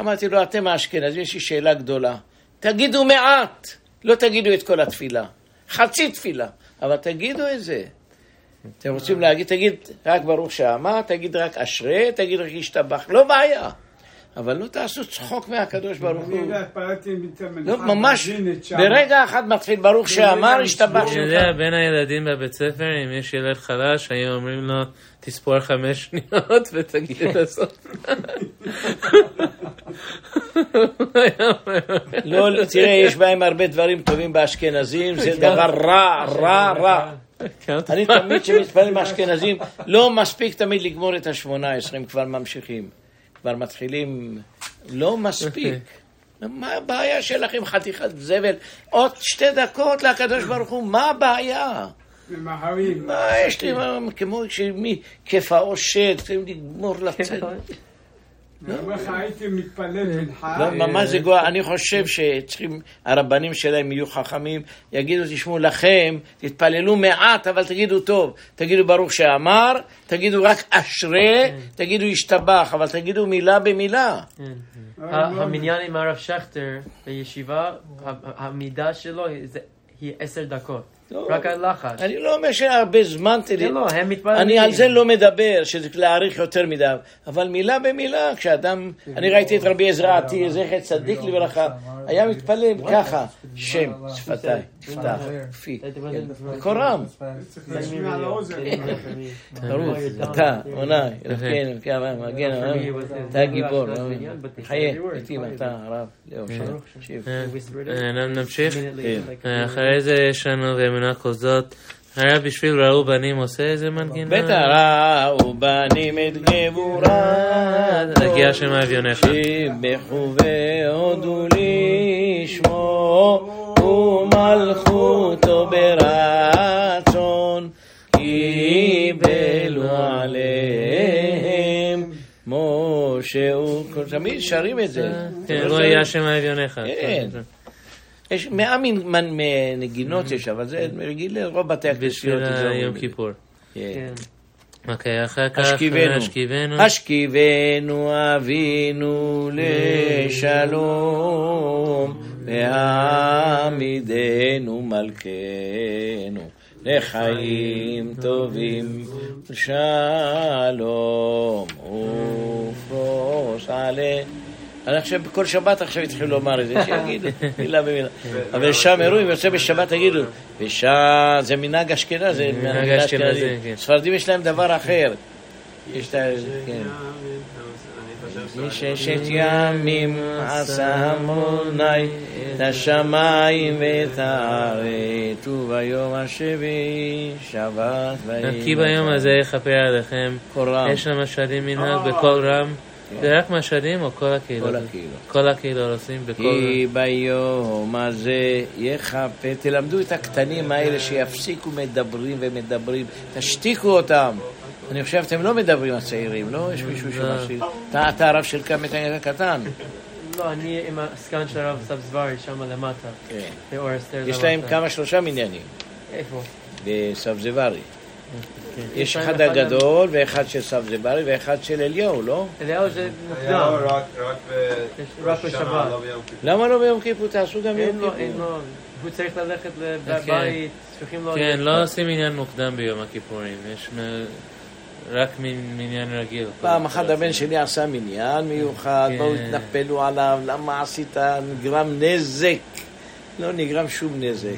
אמרתי לו, אתם האשכנזים, יש לי שאלה גדולה. תגידו מעט, לא תגידו את כל התפילה. חצי תפילה, אבל תגידו את זה. אתם רוצים להגיד, תגיד רק ברוך שאמר, תגיד רק אשרי, תגיד רק השתבח, לא בעיה. אבל לא תעשו צחוק מהקדוש ברוך הוא. לא, ממש. ברגע אחד מתחיל ברוך שאמר, השתבח לשמור. אני יודע. בין הילדים בבית ספר, אם יש ילד חלש, היו אומרים לו, תספור חמש שניות ותגיד את הסוף. לא, לא, תראה, יש בהם הרבה דברים טובים באשכנזים, זה דבר רע, רע, רע. אני תמיד כשמתפלל עם האשכנזים, לא מספיק תמיד לגמור את השמונה עשרה, הם כבר ממשיכים. כבר מתחילים, לא מספיק. מה הבעיה שלכם, חתיכת זבל? עוד שתי דקות לקדוש ברוך הוא, מה הבעיה? ממהרים. מה יש לי, כמו שמי, כפאו שד, צריכים לגמור לצאת. הייתי מתפלל מנחה. לא, ממש זה גועל. אני חושב שצריכים, הרבנים שלהם יהיו חכמים, יגידו, תשמעו, לכם, תתפללו מעט, אבל תגידו טוב. תגידו ברוך שאמר, תגידו רק אשרי, תגידו ישתבח, אבל תגידו מילה במילה. כן. ה- המניין עם הרב שכטר בישיבה, המידה שלו זה- היא עשר דקות. לא. רק הלחש. אני לא אומר שהרבה זמן תדעי. כן, לא, הם מתפללים. אני על זה לא מדבר, שזה להאריך יותר מדי, אבל מילה במילה, כשאדם, אני ראיתי את רבי עזרא עתי, זכר צדיק לברכה, היה מתפלל ככה, שם, שפתיי, תפתח, פי, בקול רם, להשמיע לאוזן. ברוך, אתה, עוני, אלוקינו, אלוקי אברהם, מגן אתה גיבור, חיה, איתי אתה הרב, לאור. אה, נמשיך? כן. אה, אחרי זה יש לנו באמונה כוזאת. היה בשביל ראו בנים עושה איזה מנגינה? בטח ראו בנים את גבורת נגיע שם אביונך. שיבחו והודו לשמו ומלכותו ברצון קיבלו עליהם משה הוא... תמיד שרים את זה. כן, לא היה שם אביונך. כן. יש מאה מין מנ- נגינות יש, אבל זה רגיל לרוב בתי הכנסיות. בשביל אומרים יום. כיפור. כן. אוקיי, אחר כך השכיבנו. השכיבנו. השכיבנו אבינו לשלום, והעמידנו מלכנו לחיים טובים ושלום ופרוס עלינו. אני חושב בכל שבת עכשיו התחילו לומר את זה, שיגידו מילה במילה. אבל שם אם יוצא בשבת תגידו, ושם זה מנהג אשכנז, זה מנהג אשכנזי, אשכנזי. כן. ספרדים יש להם דבר אחר. יש את ה... כן. מששת ימים עשה המוני את השמיים ואת הארץ וביום השביעי שבת ויהי. כי ביום הזה יכפר עליכם. יש שם משלים מנהג בקול רם. זה רק משלים או כל הקהילות? כל הקהילות. כל הקהילות עושים רם. כי ביום הזה יכפה, תלמדו את הקטנים האלה שיפסיקו מדברים ומדברים, תשתיקו אותם. אני חושב אתם לא מדברים הצעירים, לא? יש מישהו שמשאיר. אתה אתה הרב של קמת הקטן. לא, אני עם הסגן של הרב סב זווארי שם למטה. כן. יש. להם כמה שלושה מניינים איפה? בסבזווארי. כן. יש אחד הגדול ואחד של סבזווארי ואחד של אליהו, לא? אליהו זה מוקדם. רק בשבת. לא. למה לא ביום כיפור? תעשו גם אין יום לו, אין כיפור. לו. הוא צריך ללכת אוקיי. לבית, צריכים לו... כן, לא עושים עניין מוקדם ביום הכיפורים. יש רק מ- מניין רגיל. פעם אחת הבן שלי עשה מניין מיוחד, כן. באו התנפלו עליו, למה עשית? נגרם נזק. לא נגרם שום נזק.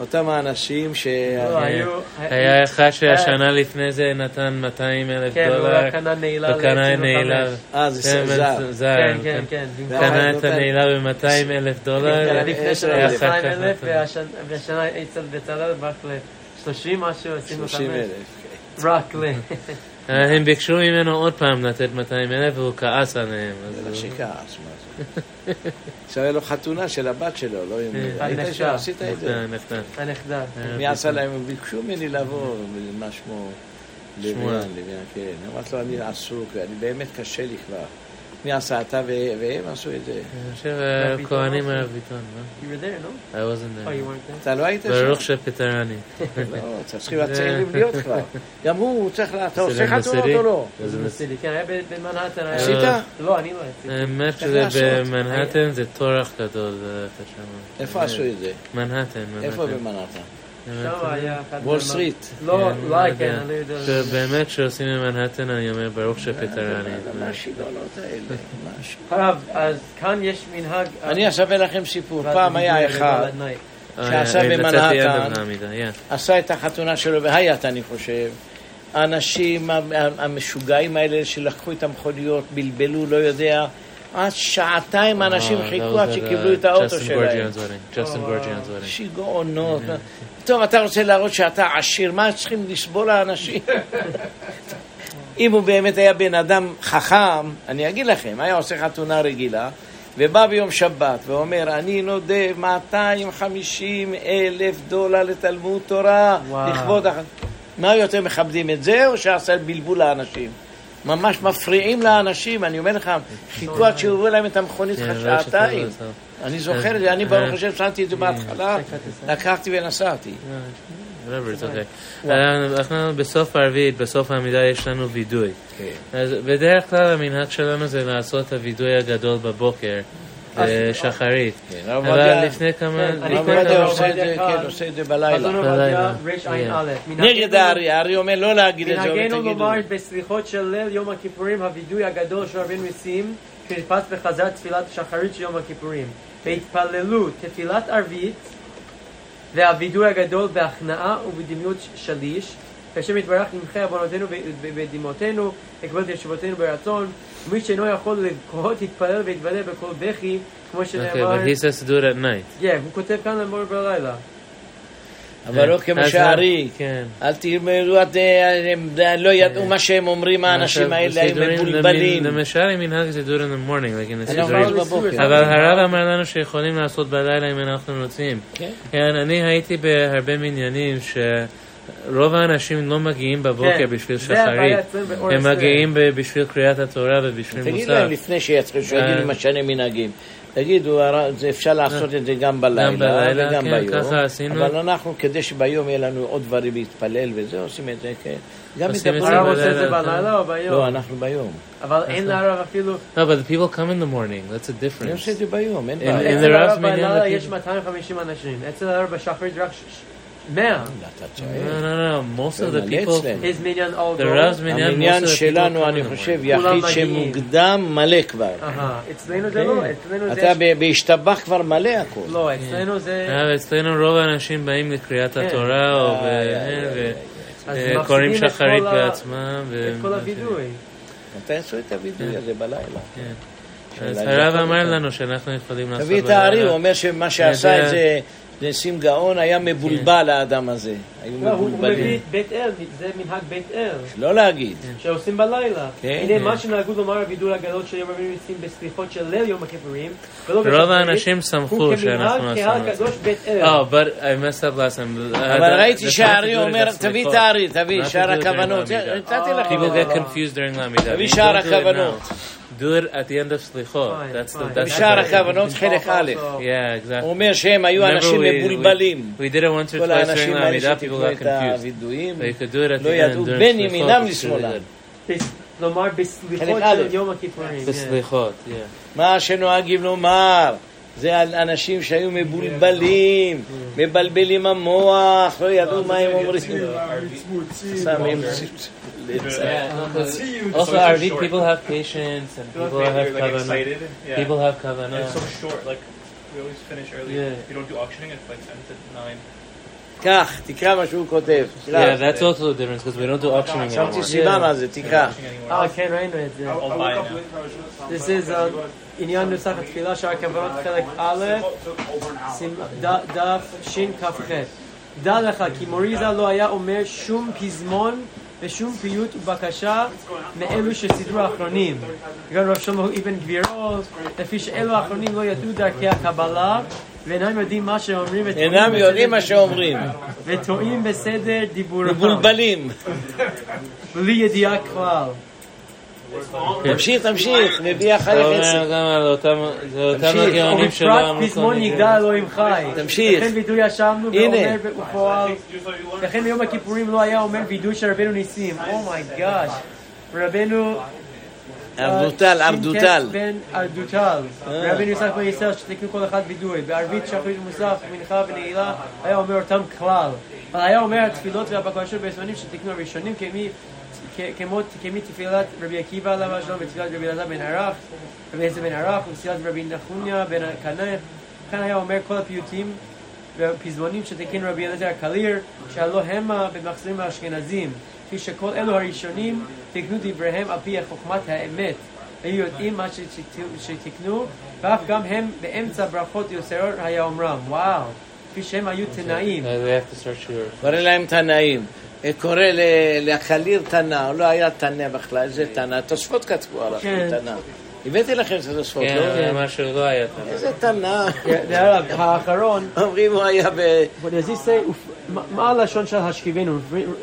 אותם האנשים ש... לא, היו... היה אחד שהשנה לפני זה נתן 200 אלף כן, הוא דולר. קנה נעילה וקנה ל- נעילה. אה, זה כן, זר. זר. כן, כן, כן. קנה את הנעילה ב-200 אלף דולר. כן, לפני שנה אלף. 200 אלף, והשנה אצל בצלאל רק ל-30 משהו, 30 25. אלף. רק ל... אה, הם ביקשו ממנו עוד פעם לתת 200 אלף והוא כעס עליהם. אז בטח שכעס, מה זה? עכשיו היה לו חתונה של הבת שלו, לא? כן. ראית הנכדה. שעשית את זה? הנכדה. מי עשה להם? הם ביקשו ממני לבוא, מה שמו? שמואל. לביאן, לביאן, כן. אמרתי לו, אני עסוק, אני באמת קשה לי כבר. מי עשה? אתה והם עשו את זה. אני חושב אה, כהנים ביטון. הרב ביטון, לא? You were there, no? I wasn't Oh, you there. weren't there? אתה לא היית שם? ברוך שפטרני. לא, צריכים הצעירים להיות כבר. גם הוא, צריך, אתה עושה חתונות? או לא? איזה מס- בסיטי, כן, היה במנהטן. היה- עשית? לא, אני לא עשיתי. האמת צריך שזה. במנהטן זה טורח גדול. איפה עשו את זה? מנהטן, איפה מנהטן. במנהטן? היה. וול סטריט. לא, כן, לא כן, יודע. אני לא יודע. שבאמת כשעושים במנהטן אני אומר ברוך שפטרני. מה השיגעונות האלה? הרב, אז כאן יש מנהג... אני אספר לכם סיפור. פעם היה אחד. שעשה אה, במנהטן. עשה את החתונה שלו בהיאט, אני חושב. האנשים המשוגעים האלה שלקחו את המכוניות, בלבלו, לא יודע. עד שעתיים אנשים Oh, that חיכו עד שקיבלו את האוטו שלהם. שיגעונות. טוב, אתה רוצה להראות שאתה עשיר, מה צריכים לסבול האנשים? אם הוא באמת היה בן אדם חכם, אני אגיד לכם, היה עושה חתונה רגילה, ובא ביום שבת ואומר, אני נודב 250 אלף דולר לתלמוד תורה, וואו. לכבוד הח... מה יותר מכבדים את זה, או שעשה בלבול לאנשים? ממש מפריעים לאנשים, אני אומר לך, חיכו עד שהובאו להם את המכונית כן, לא שעתיים. לעשות. אני זוכר את זה, אני ברוך אה. השם שמתי את זה בהתחלה, לקחתי ונסעתי. it's okay. אנחנו- בסוף הרביעית, בסוף העמידה יש לנו וידוי. אז בדרך כלל המנהג שלנו זה לעשות את הווידוי הגדול בבוקר, בשחרית. הרב אבל עובדיה- לפני כמה... כן, אני את עובדיה הרב עושה את זה, עובדיה כן. עושה את זה בלילה. עובדיה בלילה. רע"א. נגד הארי, הארי אומר לא להגיד את זה, אבל מנהגנו. לומר בסליחות של ליל יום הכיפורים הווידוי הגדול של רבינו ניסים שנתפס בחזרת תפילת שחרית של יום הכיפורים בהתפללות תפילת ערבית והווידוי הגדול בהכנעה ובדמיות שליש והשם יתברך נמחה עוונותינו ודמעותינו יקבל את ישובותינו ברצון ומי שאינו יכול לבכות יתפלל ויתוודה בקול בכי כמו Okay, שנאמר but he says to do it at night. כן, הוא כותב כאן למור בלילה אבל לא כמו שהארי. כן. אל תלמדו, את- הם לא ידעו מה שהם אומרים, האנשים האלה היו בסידורים, מבולבלים. למשל עם מנהג זה do it in the morning, like in the אני סידורים. אומר בבוקר. אבל הרב אמר לנו שיכולים לעשות בלילה אם אנחנו רוצים. כן. אני הייתי בהרבה מניינים שרוב האנשים לא מגיעים בבוקר כן, בשביל שחרית. הם. מגיעים בשביל קריאת התורה ובשביל תגיד מוסף. להם לפני שיגידו אה. משנה מנהגים. תגידו, אפשר לעשות את זה גם בלילה בלילה, וגם כן, ביום. ככה עשינו. אבל אנחנו, כדי שביום יהיה לנו עוד דברים להתפלל וזה, עושים את זה, כן. גם עושים את זה מדברים. הרב עושה את זה בלילה, בלילה או ביום? לא, אנחנו ביום. אבל אין לרב אפילו No, but the people come in the morning, that's a אני. עושה את זה ביום, אין In- בעיה. אצל הרב בלילה יש 250 אנשים, אצל הרב בשחרית רק ש- ש- 100. אתה No, צועק. no, no, most of the people... His minion all The. Rav's מניין, most המניין of the people שלנו, אני חושב, יחיד. שמוקדם, מלא כבר. אצלנו זה לא, אצלנו זה... אתה ב- בהשתבח כבר מלא הכל. לא, אצלנו זה... אה, אצלנו רוב האנשים באים לקריאת כן. התורה, או אז קוראים שחרית בעצמם. את כל הווידוי. אתה יעשו את הווידוי הזה בלילה. אז שאלה הרב אמר לנו שאנחנו יכולים לעשות תביא את הארי, הוא. אומר שמה שעשה. את זה ניסים גאון היה מבולבל האדם הזה. היו לא, הוא הוא מביא מבולבלים. את בית אל, זה מנהג בית אל, לא להגיד. שעושים בלילה. כן. הנה מה שנהגו לומר הווידוי הגדול של יום רביעי ניסים בסליחות של ליל יום הכיפורים, רוב האנשים שמחו הוא שאנחנו כמנהג עשינו קהל את זה. קדוש בית אל. Oh, I messed up last time. Uh, אבל ראיתי שהארי אומר, תביא. את הארי, תביא, שאר during הכוונות. נתתי לעמידה. תביא שאר it הכוונות. Now. Do it at the end of סליחות. Fine, That's the fine. that's the בשאר way. הכוונות חלק א'. Yeah, exactly. הוא אומר שהם היו Remember אנשים we- we- מבולבלים. We did it once or כל twice during האנשים האלה לעמידה, people שתיקנו got את confused. הווידויים, They could do it at לא the ידעו end during בין סליחות. ימינם it's really לשמאלם. good. בס- לומר בסליחות חלק א'. של יום הכיפורים. כן. בסליחות, yeah. מה שנוהגים לומר, זה על אנשים שהיו מבולבלים, מבלבלים המוח, לא ידעו מה הם אומרים. שמים Also, RV people have patience and people have kavanah. People have kavanah. It's so short. Like we always finish early. Yeah. You don't do auctioning. It's like ten to nine. קח, תקרא מה שהוא כותב. Yeah, תקרא. that's also the difference because we don't do auctioning שמתי anymore. סימן על זה, תקרא. אה, כן, ראינו את זה. I'll buy it now. This is uh, עניין נוסח התפילה שער הכוונות חלק א', דף שכ"ח. דע לך כי מוריזה לא היה אומר שום פזמון ושום פיוט ובקשה מאלו שסידרו האחרונים. גם רב שלמה אבן גבירו, לפי שאלו האחרונים לא ידעו דרכי הקבלה ואינם יודעים מה שאומרים אינם יודעים מה שאומרים. וטועים בסדר דיבורם. מבולבלים. בלי ידיעה כלל. תמשיך, תמשיך, מביא זה אחרי אומר חצי. גם על אותם זה אותם תמשיך. הגאונים שלא ובפרט פזמון יגדל אלוהים חי. תמשיך. לכן וידוי ישבנו הנה. ואומר בפועל. לכן ביום הכיפורים לא היה אומר וידוי של רבנו ניסים. אומייגאד. רבנו... ארדוטל, אה, ארדוטל. ש"ט בן ארדוטל. רבנו יצחק בן ישראל שתקנו כל אחד וידוי. בערבית שחרית ומוסף, מנחה ונעילה היה אומר אותם כלל. אבל היה אומר התפילות והבקשות בזמנים שתיקנו הראשונים כמי כ- כמו כמי תפילת רבי עקיבא עליו השלום ותפילת רבי אלעזר בן ערך, רבי אליעזר בן ערך ותפילת רבי נחוניה בן קנאי. כאן היה אומר כל הפיוטים והפזמונים שתיקן רבי אליעזר הקליר, שהלא המה במחזורים האשכנזים, כפי שכל אלו הראשונים תיקנו דבריהם על פי חוכמת האמת. היו יודעים מה שתיקנו- שתיקנו, ואף גם הם באמצע ברכות יוסרות היה אומרם. וואו, כפי שהם היו תנאים. Uh, they have to search your... קורא להם תנאים. קורא ל- לקליר תנא, הוא לא היה תנא בכלל, זה תנא. תוספות כתבו עליו כן. תנא. הבאתי לכם את התוספות, כן, לא? זה מה שלא היה תנא. איזה תנא. הרב, האחרון, אומרים הוא היה ב... What does he say? "ופ- מה- הלשון של השכיבנו?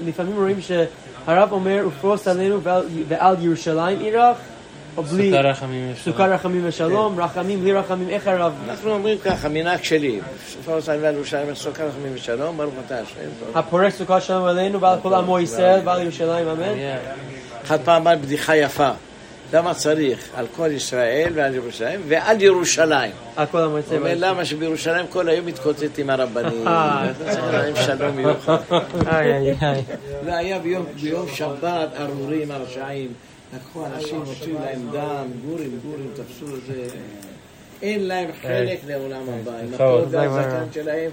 לפעמים רואים שהרב אומר, ופרוס עלינו ועל- ועל ירושלים עירך, או בלי סוכה רחמים ושלום. סוכה רחמים ושלום, רחמים בלי רחמים, איך הרב? אנחנו אומרים ככה, מנהג שלי. ועל ירושלים, סוכה רחמים ושלום, ברוך אתה השם. הפורש סוכה שלום עלינו ועל כל עמו ישראל ועל ירושלים, אמן. אחד פעם אמר בדיחה יפה. למה צריך על כל ישראל ועל ירושלים ועל ירושלים? על כל ישראל. אומר למה שבירושלים כל היום מתקוטט עם הרבנים, אה. צריך להם שלום מיוחד. איי, איי, איי. והיה ביום, ביום שבת ארורים הרשעים, לקחו אנשים, הוציאו להם דם, גורים, גורים, תפסו איזה... אין להם חלק לעולם הבא, עם ביי. והזקן שלהם